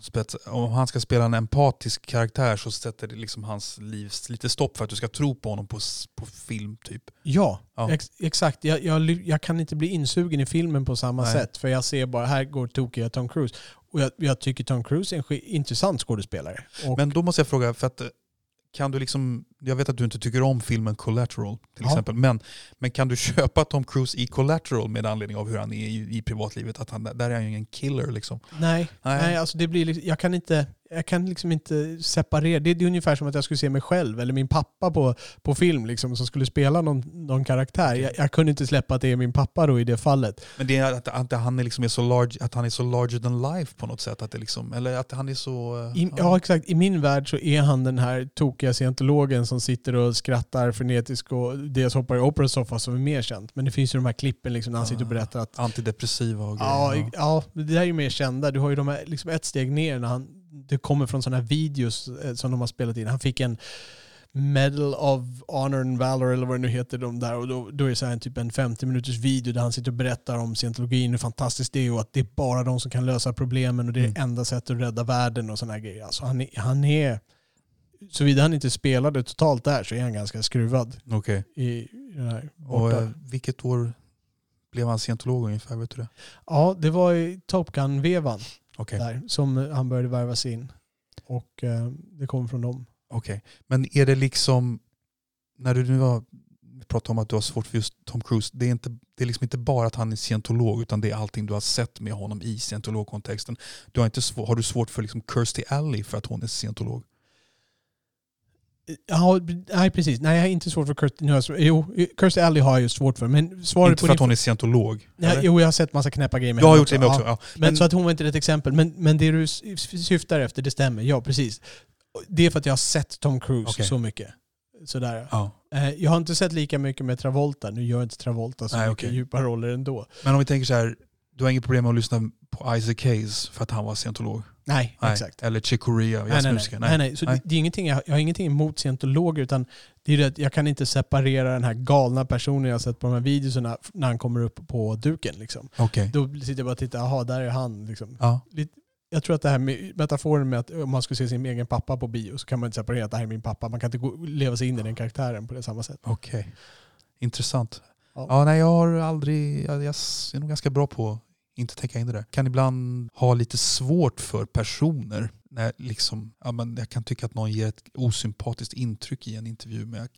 spets- om han ska spela en empatisk karaktär så sätter det liksom hans liv lite stopp för att du ska tro på honom på, på film typ. Ja, Ja. Ex exakt. Jag, jag, jag kan inte bli insugen i filmen på samma Nej. sätt. För jag ser bara, här går tokiga Tom Cruise. Och jag, jag tycker Tom Cruise är en intressant skådespelare. Och, Men då måste jag fråga, för att eh, kan du liksom, jag vet att du inte tycker om filmen Collateral till Ja. exempel, men, men kan du köpa Tom Cruise i Collateral med anledning av hur han är i, i privatlivet? Att han, där är han ju en killer liksom. nej, Nej. nej. alltså det blir liksom, jag kan inte jag kan liksom inte separera. Det, det är ungefär som att jag skulle se mig själv eller min pappa på, på film liksom, som skulle spela någon, någon karaktär. Jag, jag kunde inte släppa att det är min pappa då i det fallet. Men det är att, att han är liksom är så large, att han är så larger than life på något sätt. Att det liksom, eller att han är så... eh, I, ja exakt, i min värld så är han den här tokiga scientologen som sitter och skrattar frenetiskt och dels hoppar i Oprah soffa som är mer känt. Men det finns ju de här klippen liksom när han sitter och berättar att Antidepressiva och Ja, grejer. i- ja, det där är ju mer kända. Du har ju de här, liksom ett steg ner när han, det kommer från sådana här videos eh, som de har spelat in. Han fick en Medal of Honor and Valor eller vad det nu heter de där. Och då, då är det så här en typ en 50 minuters video där han sitter och berättar om scientologin, hur fantastiskt det är och att det är bara de som kan lösa problemen och det är Mm. enda sättet att rädda världen och sådana här grejer. Alltså han, är, han är, såvida han inte spelade totalt där så är han ganska skruvad Okej. i, den här Och borta. eh, vilket år blev han scientolog ungefär? Vet du det? Ja, det var i Top Gun-vevan Okej. där som han började värvas in. Och eh, det kom från dem. Okej. Men är det liksom, när du nu har pratat om att du har svårt för just Tom Cruise, det är, inte, det är liksom inte bara att han är scientolog utan det är allting du har sett med honom i scientologkontexten. Du har, inte svår, har du svårt för liksom Kirstie Alley för att hon är scientolog? Ja, nej precis. Nej, jag har inte svårt för Kirstie. Nu jag, jo, Kirstie Alley har jag ju svårt för. Men svaret inte på för att din hon är scientolog? Eller? jo, jag har sett massa knäppa grejer med jag har gjort det med också. Ja. Men, Men, så att hon var inte rätt exempel. Men, men det du syftar efter, det stämmer. Ja, precis. Det är för att jag har sett Tom Cruise Okej. så mycket. Sådär. ja. Eh, Jag har inte sett lika mycket med Travolta. Nu gör inte Travolta så Nej, mycket okej. djupa roller ändå. Men om vi tänker så här, du har inget problem med att lyssna på Isaac Hayes för att han var scientolog? Nej, Nej. exakt. Eller Chick Corea, Nej, nej, nej. jazzmusiker? nej, nej. Så Nej. Det, är ingenting, jag, jag har ingenting emot scientologer utan det är det att jag kan inte separera den här galna personen jag sett på de här videorna när han kommer upp på duken. Liksom. Okej. Då sitter jag bara och tittar, jaha där är han. Liksom. Ja. jag tror att det här med metaforen med att om man skulle se sin egen pappa på bio så kan man inte separera att det här är min pappa. Man kan inte gå, leva sig in i den karaktären på det samma sätt. Okej. Intressant. Ja. Ja. nej, jag har aldrig, jag, jag är nog ganska bra på inte tänka in det där. Kan ibland ha lite svårt för personer. När liksom, ja, men jag kan tycka att någon ger ett osympatiskt intryck i en intervju men jag,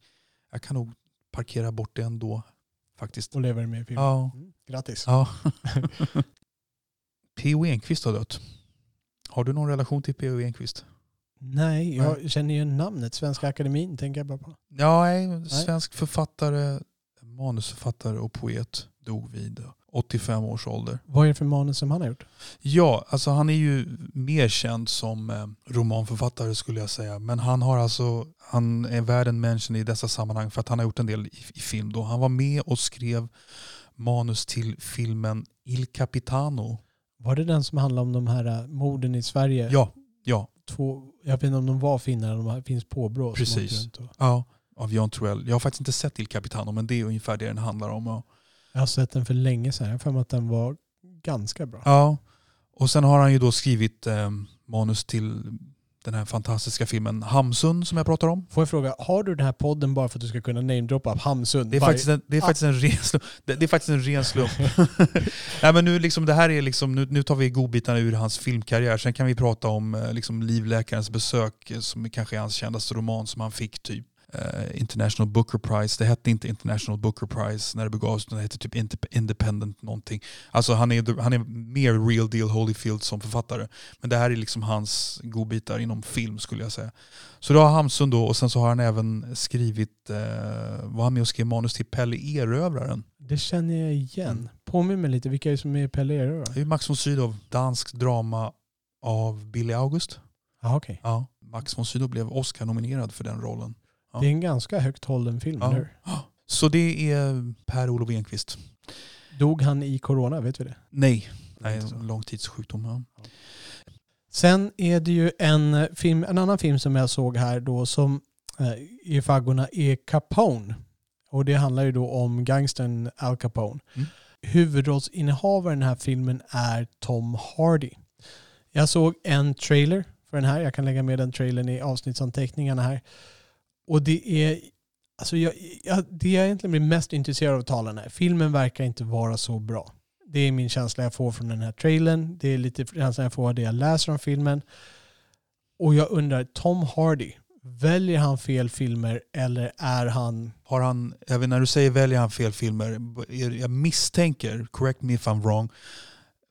jag kan nog parkera bort det ändå. Faktiskt. Och lever med i filmen. Ja. Mm, Grattis. ja. P.O. Enquist har dött. Har du någon relation till P.O. Enquist? Nej, jag känner ju namnet. Svenska Akademin tänker jag bara på. Ja, nej, svensk författare, manusförfattare och poet dog vid 85 års ålder. Vad är det för manus som han har gjort? Ja, alltså han är ju mer känd som eh, romanförfattare skulle jag säga. Men han har alltså, han är värd en mention i dessa sammanhang för att han har gjort en del i, i film. Då. Han var med och skrev manus till filmen Il Capitano. Var det den som handlar om de här äh, morden i Sverige? Ja, ja, Två, jag vet inte om de var finnar eller om det finns påbrå. Precis. och- ja. Av Jan Troell. Jag har faktiskt inte sett Il Capitano men det är ungefär det den handlar om. Ja. Jag har sett den för länge sedan. Jag har för mig att den var ganska bra. Ja, och sen har han ju då skrivit eh, manus till den här fantastiska filmen Hamsun som jag pratar om. Får jag fråga, har du den här podden bara för att du ska kunna namedroppa Hamsun? Det är, varje- faktiskt en, det är faktiskt en ren slump. Det, det är faktiskt en ren slump. Nej, men nu, liksom, det här är liksom, nu, nu tar vi godbitarna ur hans filmkarriär. Sen kan vi prata om eh, liksom, Livläkarens besök eh, som kanske är hans kändaste roman som han fick typ International Booker Prize. Det hette inte International Booker Prize när det begavs utan det hette typ Indep- Independent någonting. Alltså han är, han är mer real deal Holyfield som författare. Men det här är liksom hans godbitar inom film skulle jag säga. Så då har Hamsun då och sen så har han även skrivit, eh, var han med och skrev manus till Pelle Erövraren. Det känner jag igen. Mm. Påminn mig lite, vilka är det som är Pelle Erö då? Det är Max von Sydow, dansk drama av Billy August. Ja, okej. Ja, Max von Sydow blev Oscar-nominerad för den rollen. Ja. Det är en ganska högt hållen film, Ja. hur? Så det är Per-Olof Enquist. Dog han i corona, vet vi det? Nej, nej långtidssjukdom. Ja. Sen är det ju en, eh, film, en annan film som jag såg här då som eh, i faggorna är Capone. Och det handlar ju då om gangstern Al Capone. Mm. Huvudrollsinnehavaren i den här filmen är Tom Hardy. Jag såg en trailer för den här. Jag kan lägga med den trailern i avsnittsanteckningarna här. Och det är, alltså jag, jag, det jag egentligen blir mest intresserad av att tala om här. Filmen verkar inte vara så bra. Det är min känsla jag får från den här trailern. Det är lite känslan jag får av det jag läser om filmen. Och jag undrar, Tom Hardy, väljer han fel filmer eller är han... Har han, även när du säger väljer han fel filmer, jag misstänker, correct me if I'm wrong,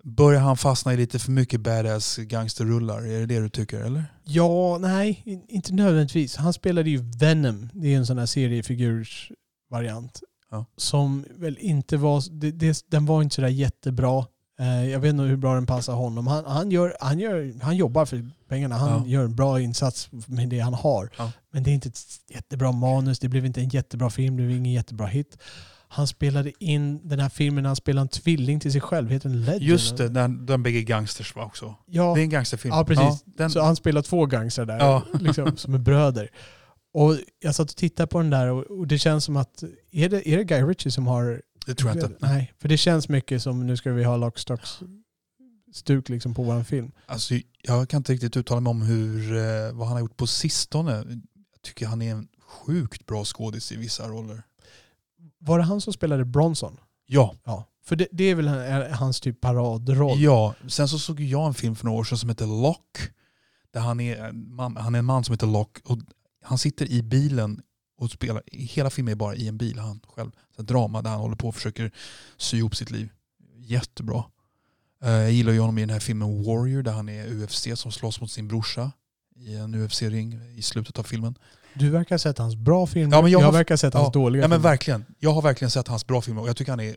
börjar han fastna i lite för mycket badass gangsterrullar? Är det det du tycker eller? Ja, nej, in- inte nödvändigtvis. Han spelade ju Venom. Det är en sån här seriefigursvariant. Ja. Som väl inte var... Det, det, den var inte sådär jättebra. Eh, jag vet inte hur bra den passar honom. Han, han, gör, han, gör, han jobbar för pengarna. Han Ja. gör en bra insats med det han har. Ja. Men det är inte ett jättebra manus. Det blev inte en jättebra film. Det blev ingen jättebra hit. Han spelade in den här filmen när han spelade en tvilling till sig själv. Heter den Legend? Just det, den, den bägge gangsters var också. Ja, Det är en gangsterfilm. Ja, precis. den, så han spelar två gangstrar där, Ja. liksom, som är bröder. Och jag satt och tittade på den där och, och det känns som att, är det, är det Guy Ritchie som har... Det tror jag inte. Nej, för det känns mycket som nu ska vi ha Lockstocks stuk liksom på vår film. Alltså, jag kan inte riktigt uttala mig om hur, eh, vad han har gjort på sistone. Jag tycker han är en sjukt bra skådis i vissa roller. Var det han som spelade Bronson? Ja. Ja. För det, det är väl han- hans typ paradroll? ja. Sen så såg jag en film för några år sedan som heter Lock. Där han är, man, han är en man som heter Lock. Och han sitter i bilen och spelar, hela filmen är bara i en bil han själv. Så drama där han håller på och försöker sy ihop sitt liv. Jättebra. Eh, Jag gillar ju honom i den här filmen Warrior där han är UFC som slåss mot sin brorsa i en UFC-ring i slutet av filmen. Du verkar ha sett hans bra filmer, Ja, men jag jag, har- verkar ha sett hans ja, dåliga Ja men filmer. verkligen. Jag har verkligen sett hans bra filmer och jag tycker han är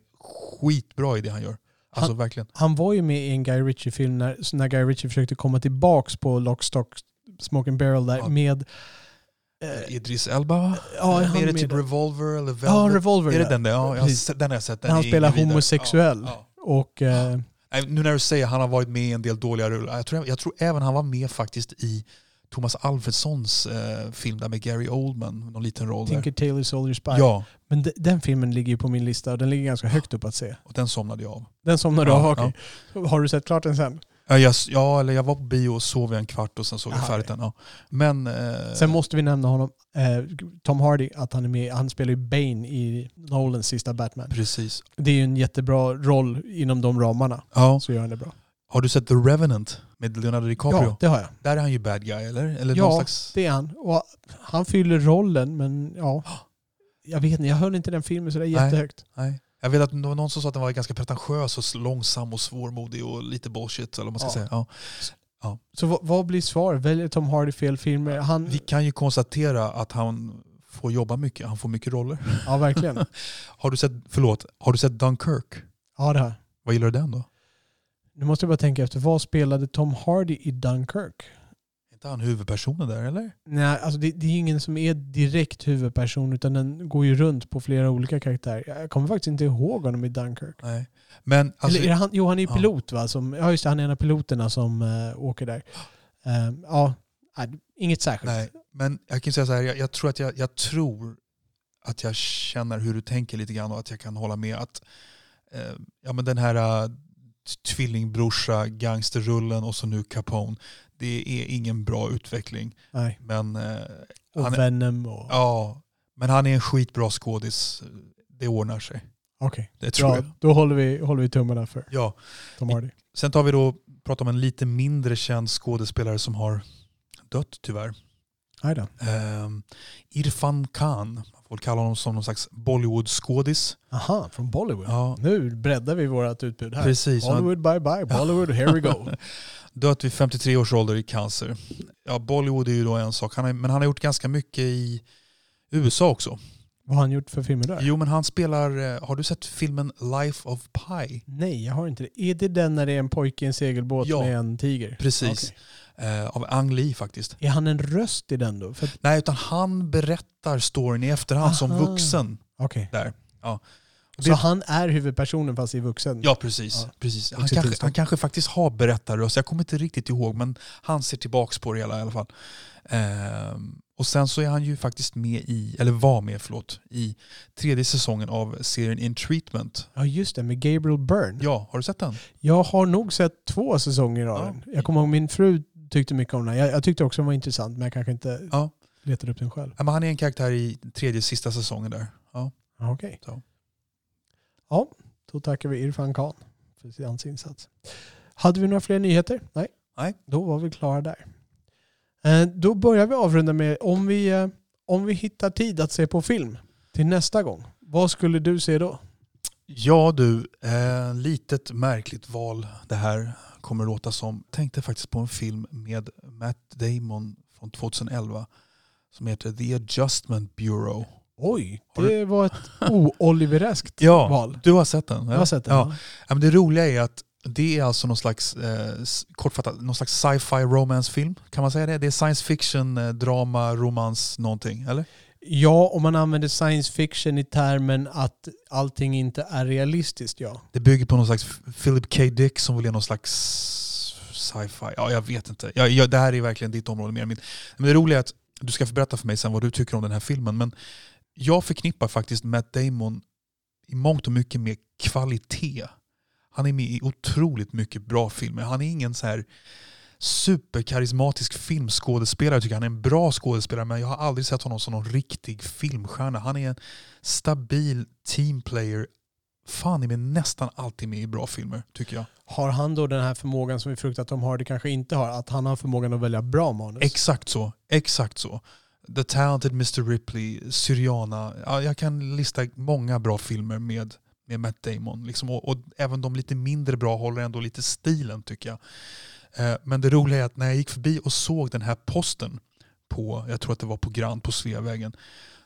skitbra i det han gör. Alltså verkligen. Han var ju med i en Guy Ritchie-film när, när Guy Ritchie försökte komma tillbaks på Lockstock, Smoking Barrel där Ja. med... eh, Idris Elba va? ja, är han det med typ. Revolver eller Velvet? Ja, Revolver. är det ja. den där? Ja, jag har den har jag sett. Den han spelar homosexuell. Ja, ja. Och Nej, Nu när du säger han har varit med i en del dåliga rullar. Jag tror, jag tror även han var med faktiskt i Thomas Alfredssons eh, film där med Gary Oldman. Någon liten roll Tinker där. Tailor Soldier Spy. Ja, Men de, den filmen ligger ju på min lista och den ligger ganska högt upp att se. och den somnade jag av. Den somnar du Ja, av? Okej. Har du sett klart den sen? Ja, jag, ja, eller jag var på bio och sov i en kvart och sen såg jag färdigt den. Ja. Men... Eh, Sen måste vi nämna honom, eh, Tom Hardy, att han är med. Han spelar ju Bane i Nolans sista Batman. Precis. Det är ju en jättebra roll inom de ramarna. Ja. Så gör han det bra. Har du sett The Revenant med Leonardo DiCaprio? Ja, det har jag. Där är han ju bad guy, eller? eller Ja, slags... Det är han. Och han fyller rollen, men ja. Jag vet inte, jag hörde inte den filmen så det är jättehögt. Nej. Jag vet att det var någon som sa att den var ganska pretentiös och långsam och svårmodig och lite bullshit. Eller man ska Ja. säga. Ja. Så vad, vad blir svar? Väljer Tom Hardy fel filmer? Han, Vi kan ju konstatera att han får jobba mycket. Han får mycket roller. ja, verkligen. Har du sett, förlåt, har du sett Dunkirk? Ja, det har. Vad gillar du den då? Nu måste jag bara tänka efter. Vad spelade Tom Hardy i Dunkirk? Är inte han huvudpersonen där eller? Nej, alltså det, det är ingen som är direkt huvudperson utan den går ju runt på flera olika karaktärer. Jag kommer faktiskt inte ihåg honom i Dunkirk. Nej. Men alltså, Eller är han, jo, han är ju pilot va? Som, ja just det, han är en av piloterna som uh, åker där. Eh, ja, inget särskilt. nej. Men jag kan säga så här, jag, jag, tror att jag, jag tror att jag känner hur du tänker lite grann och att jag kan hålla med att eh, ja, men den här uh, tvillingbrorsa, gangsterrullen och så nu Capone. Det är ingen bra utveckling. Nej. Men, eh, Och han är, Venom och... ja, men han är en skitbra skådis. Det ordnar sig. Okej, Det tror bra. jag. Då håller vi, håller vi tummarna för Ja. Tom Hardy. Sen tar vi då, pratar om en lite mindre känd skådespelare som har dött tyvärr. Ehm, Irfan Khan, man får väl kalla honom som någon slags Bollywood-skådis. Aha, från Bollywood. Ja, Nu breddar vi vårt utbud här. precis. Han Bollywood bye bye, Bollywood here we go. dött vid 53 års ålder i cancer. Ja, Bollywood är ju då en sak, han har, men han har gjort ganska mycket i USA också. Vad har han gjort för filmer där? Jo, men han spelar, eh, har du sett filmen Life of Pi? Nej, jag har inte det. Är det den när det är en pojke i en segelbåt Ja. med en tiger? Precis. Okej. Eh, av Ang Lee faktiskt. Är han en röst i den då? För Nej, utan han berättar storyn i efterhand som Aha. vuxen. Okej. Där. Ja. Så det- han är huvudpersonen fast i vuxen? Ja, precis. Ja. precis. Han, kanske, han kanske faktiskt har berättarröst. Jag kommer inte riktigt ihåg, men han ser tillbaks på det hela i alla fall. Ehm, och sen så är han ju faktiskt med i, eller var med förlåt, i tredje säsongen av serien In Treatment. Ja, just det. Med Gabriel Byrne. Ja, har du sett den? Jag har nog sett två säsonger av Ja. den. Jag kommer ihåg min fru tyckte mycket om den. Jag, jag tyckte också den var intressant men jag kanske inte Ja. letade upp den själv. Ja, men han är en karaktär i tredje sista säsongen där. Ja. Okej. Så. Ja, då tackar vi Irfan Khan för hans insats. Hade vi några fler nyheter? Nej. Nej. Då var vi klara där. Eh, Då börjar vi avrunda med om vi, eh, om vi hittar tid att se på film till nästa gång. Vad skulle du se då? Ja du, eh, litet märkligt val det här kommer låta som. Tänkte faktiskt på en film med Matt Damon från 2011 som heter The Adjustment Bureau. Oj, det var ett o-Olivereskt Ja, val. du har sett den? Jag har sett den. Ja. Ja, men det roliga är att det är alltså någon slags, eh, kortfattat, någon slags sci-fi romance-film. Kan man säga det? Det är science fiction, eh, drama, romans, någonting, eller? Ja, om man använder science fiction i termen att allting inte är realistiskt, ja. Det bygger på någon slags Philip K. Dick som vill är någon slags sci-fi. Ja, jag vet inte. Ja, ja, det här är verkligen ditt område mer än mitt. Men det roliga är att du ska få berätta för mig sen vad du tycker om den här filmen. Men jag förknippar faktiskt Matt Damon i mångt och mycket med kvalitet. Han är med i otroligt mycket bra filmer. Han är ingen så här superkarismatisk filmskådespelare. Jag tycker han är en bra skådespelare men jag har aldrig sett honom som någon riktig filmstjärna. Han är en stabil teamplayer. Fan är med nästan alltid med i bra filmer tycker jag. Har han då den här förmågan som vi fruktar att de har, det kanske inte har, att han har förmågan att välja bra manus? Exakt så. Exakt så. The Talented Mr Ripley, Syriana. Ja, jag kan lista många bra filmer med, med Matt Damon. Liksom, och, och även de lite mindre bra håller ändå lite stilen tycker jag. Eh, men det roliga är att när jag gick förbi och såg den här posten på, jag tror att det var på Grand på Sveavägen,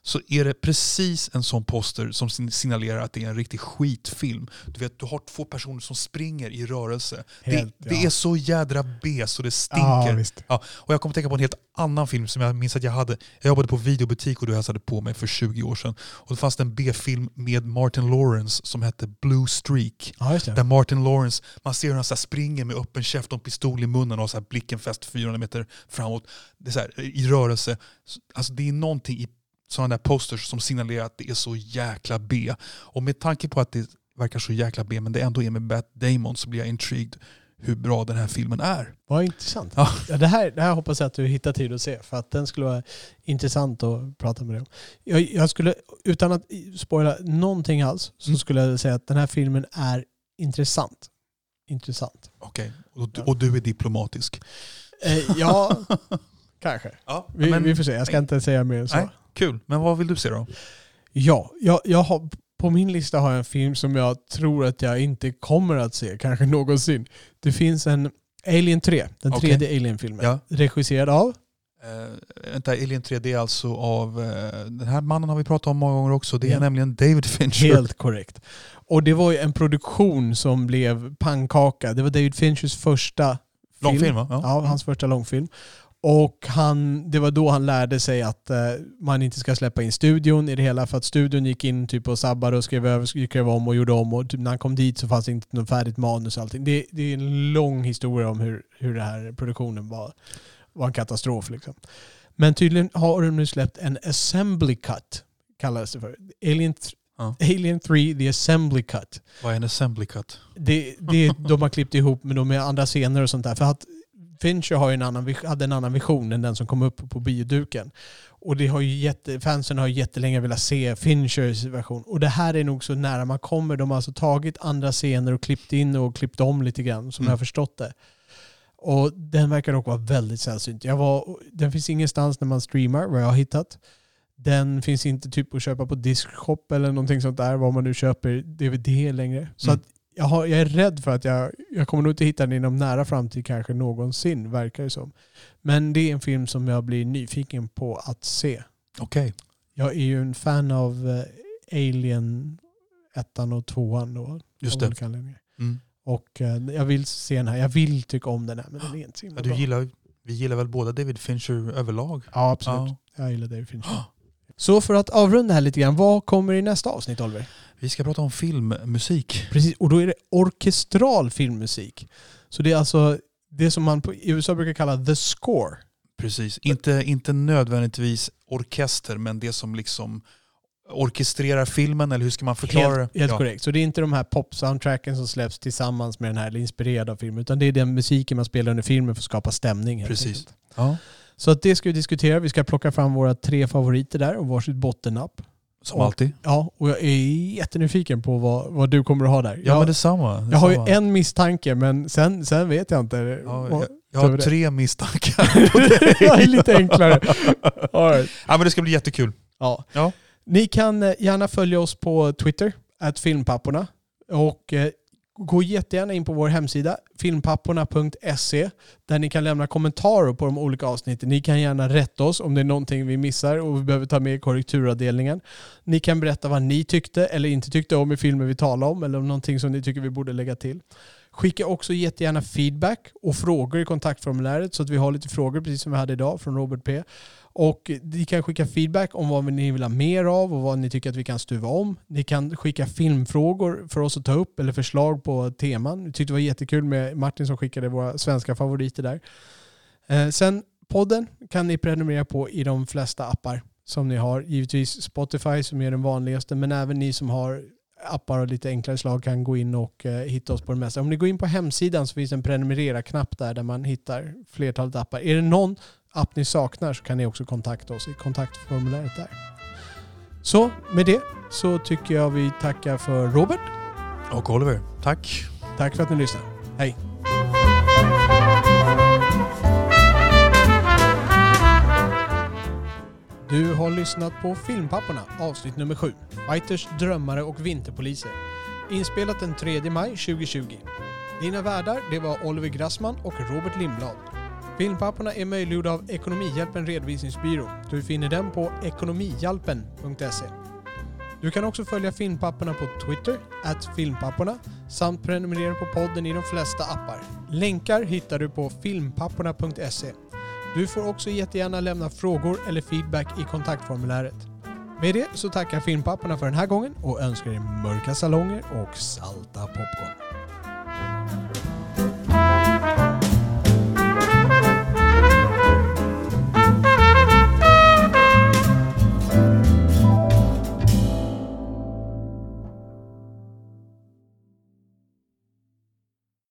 så är det precis en sån poster som signalerar att det är en riktig skitfilm. Du vet, du har två personer som springer i rörelse. Helt, det, det ja. är så jädra B så det Ja, stinker. visst. Ja, och jag kommer tänka på en helt annan film som jag minns att jag hade. Jag jobbade på videobutik och du hälsade på mig för 20 år sedan. Och då fanns det en B-film med Martin Lawrence som hette Blue Streak. Ja, Där. Martin Lawrence, man ser hur han så här springer med öppen käft och en pistol i munnen och så här blicken fäst 400 meter framåt. Det är så här, I rörelse. Alltså det är någonting i sådana där posters som signalerar att det är så jäkla B. Och med tanke på att det verkar så jäkla B men det ändå är med Matt Damon så blir jag intrigued hur bra den här filmen är. Vad intressant. Ja. Ja, det, här, det här hoppas jag att du hittar tid att se för att den skulle vara intressant att prata med dig om. Jag, jag skulle, utan att spoila någonting alls, så Mm. skulle jag säga att den här filmen är intressant. Intressant. Okej, och, du- och du är diplomatisk. Eh, ja, kanske. Ja, Vi, men, vi får se, jag ska inte säga mer än så. Nej. Kul, men vad vill du se då? Ja, jag, jag har, på min lista har jag en film som jag tror att jag inte kommer att se, kanske någonsin. Det finns en Alien 3, den Okej. tredje Alien-filmen. Ja. Regisserad av? Uh, vänta, Alien 3 det är alltså av, eh, den här mannen har vi pratat om många gånger också, det är Ja. nämligen David Fincher. Helt korrekt. Och det var ju en produktion som blev pannkaka. Det var David Finchers första Långfilm va? Ja, hans första långfilm. Och han, det var då han lärde sig att eh, man inte ska släppa in studion i det hela för att studion gick in typ och sabbade och skrev, över, skrev om och gjorde om och typ när han kom dit så fanns det inte något färdigt manus och allting. Det, det är en lång historia om hur, hur den här produktionen var, var en katastrof. Liksom. Men tydligen har de nu släppt en assembly cut, kallades det för. Alien, Ja. Alien 3, the assembly cut. Vad är en assembly cut? Det, det, de har klippt ihop med, med andra scener och sånt där. För att Fincher har en annan, hade en annan vision än den som kom upp på bioduken. Och det har ju jätte, fansen har ju jättelänge velat se Finchers version. Och det här är nog så nära man kommer. De har alltså tagit andra scener och klippt in och klippt om lite grann, som Mm. jag har förstått det. Och den verkar dock vara väldigt sällsynt. Jag var, den finns ingenstans när man streamar, vad jag har hittat. Den finns inte typ att köpa på Discshop eller någonting sånt där, var man nu köper DVD längre. Så Mm. att jag, har, jag är rädd för att jag, jag kommer nog inte hitta den inom nära framtid kanske någonsin, verkar det som. Men det är en film som jag blir nyfiken på att se. Okej. Jag är ju en fan av eh, Alien ettan och tvåan då. Just det. Mm. Och eh, jag vill se den här. Jag vill tycka om den här, men den är inte så Ja, du gillar, vi gillar väl båda David Fincher överlag? Ja, absolut. Ja. Jag gillar David Fincher. Så för att avrunda här lite grann, vad kommer i nästa avsnitt Oliver? Vi ska prata om filmmusik. Precis, och då är det orkestral filmmusik. Så det är alltså det som man i USA brukar kalla the score. Precis. Inte, inte nödvändigtvis orkester, men det som liksom orkestrerar filmen, eller hur ska man förklara Helt, det? helt Ja. korrekt. Så det är inte de här pop-soundtracken som släpps tillsammans med den här, eller inspirerad av filmen, utan det är den musiken man spelar under filmen för att skapa stämning. Precis. Ja. Så att det ska vi diskutera. Vi ska plocka fram våra tre favoriter där och varsitt bottennapp. Som Och- alltid. Ja, och jag är jättenyfiken på vad, vad du kommer att ha där. Ja, jag, men detsamma. jag har ju detsamma. en misstanke, men sen, sen vet jag inte. Ja, jag, jag har tre misstankar på dig. det är lite enklare. All right. ja, men det ska bli jättekul. Ja. Ja. Ni kan eh, gärna följa oss på Twitter, att filmpapporna. Och eh, gå jättegärna in på vår hemsida, filmpapporna.se, där ni kan lämna kommentarer på de olika avsnitten. Ni kan gärna rätta oss om det är någonting vi missar och vi behöver ta med i korrekturavdelningen. Ni kan berätta vad ni tyckte eller inte tyckte om i filmer vi talar om, eller om någonting som ni tycker vi borde lägga till. Skicka också jättegärna feedback och frågor i kontaktformuläret så att vi har lite frågor precis som vi hade idag från Robert P. Och ni kan skicka feedback om vad ni vill ha mer av och vad ni tycker att vi kan stuva om. Ni kan skicka filmfrågor för oss att ta upp eller förslag på teman. Vi tyckte det var jättekul med Martin som skickade våra svenska favoriter där. Eh, sen podden kan ni prenumerera på i de flesta appar som ni har. Givetvis Spotify som är den vanligaste, men även ni som har appar av lite enklare slag kan gå in och eh, hitta oss på det mesta. Om ni går in på hemsidan så finns en prenumerera-knapp där, där man hittar flertalet appar. Är det någon app ni saknar så kan ni också kontakta oss i kontaktformuläret där. Så med det så tycker jag vi tackar för Robert. Och Oliver, tack. Tack för att ni lyssnade. Hej! Du har lyssnat på Filmpapporna avsnitt nummer 7. Fighters, drömmare och vinterpoliser. Inspelat den 3 maj 2020. Dina värdar det var Oliver Grassman och Robert Lindblad. Filmpapporna är möjliggjorda av Ekonomihjälpen Redovisningsbyrå. Du finner den på ekonomihjälpen.se. Du kan också följa Filmpapporna på Twitter, at filmpapporna, samt prenumerera på podden i de flesta appar. Länkar hittar du på filmpapporna.se. Du får också jättegärna lämna frågor eller feedback i kontaktformuläret. Med det så tackar Filmpapporna för den här gången och önskar er mörka salonger och salta popcorn.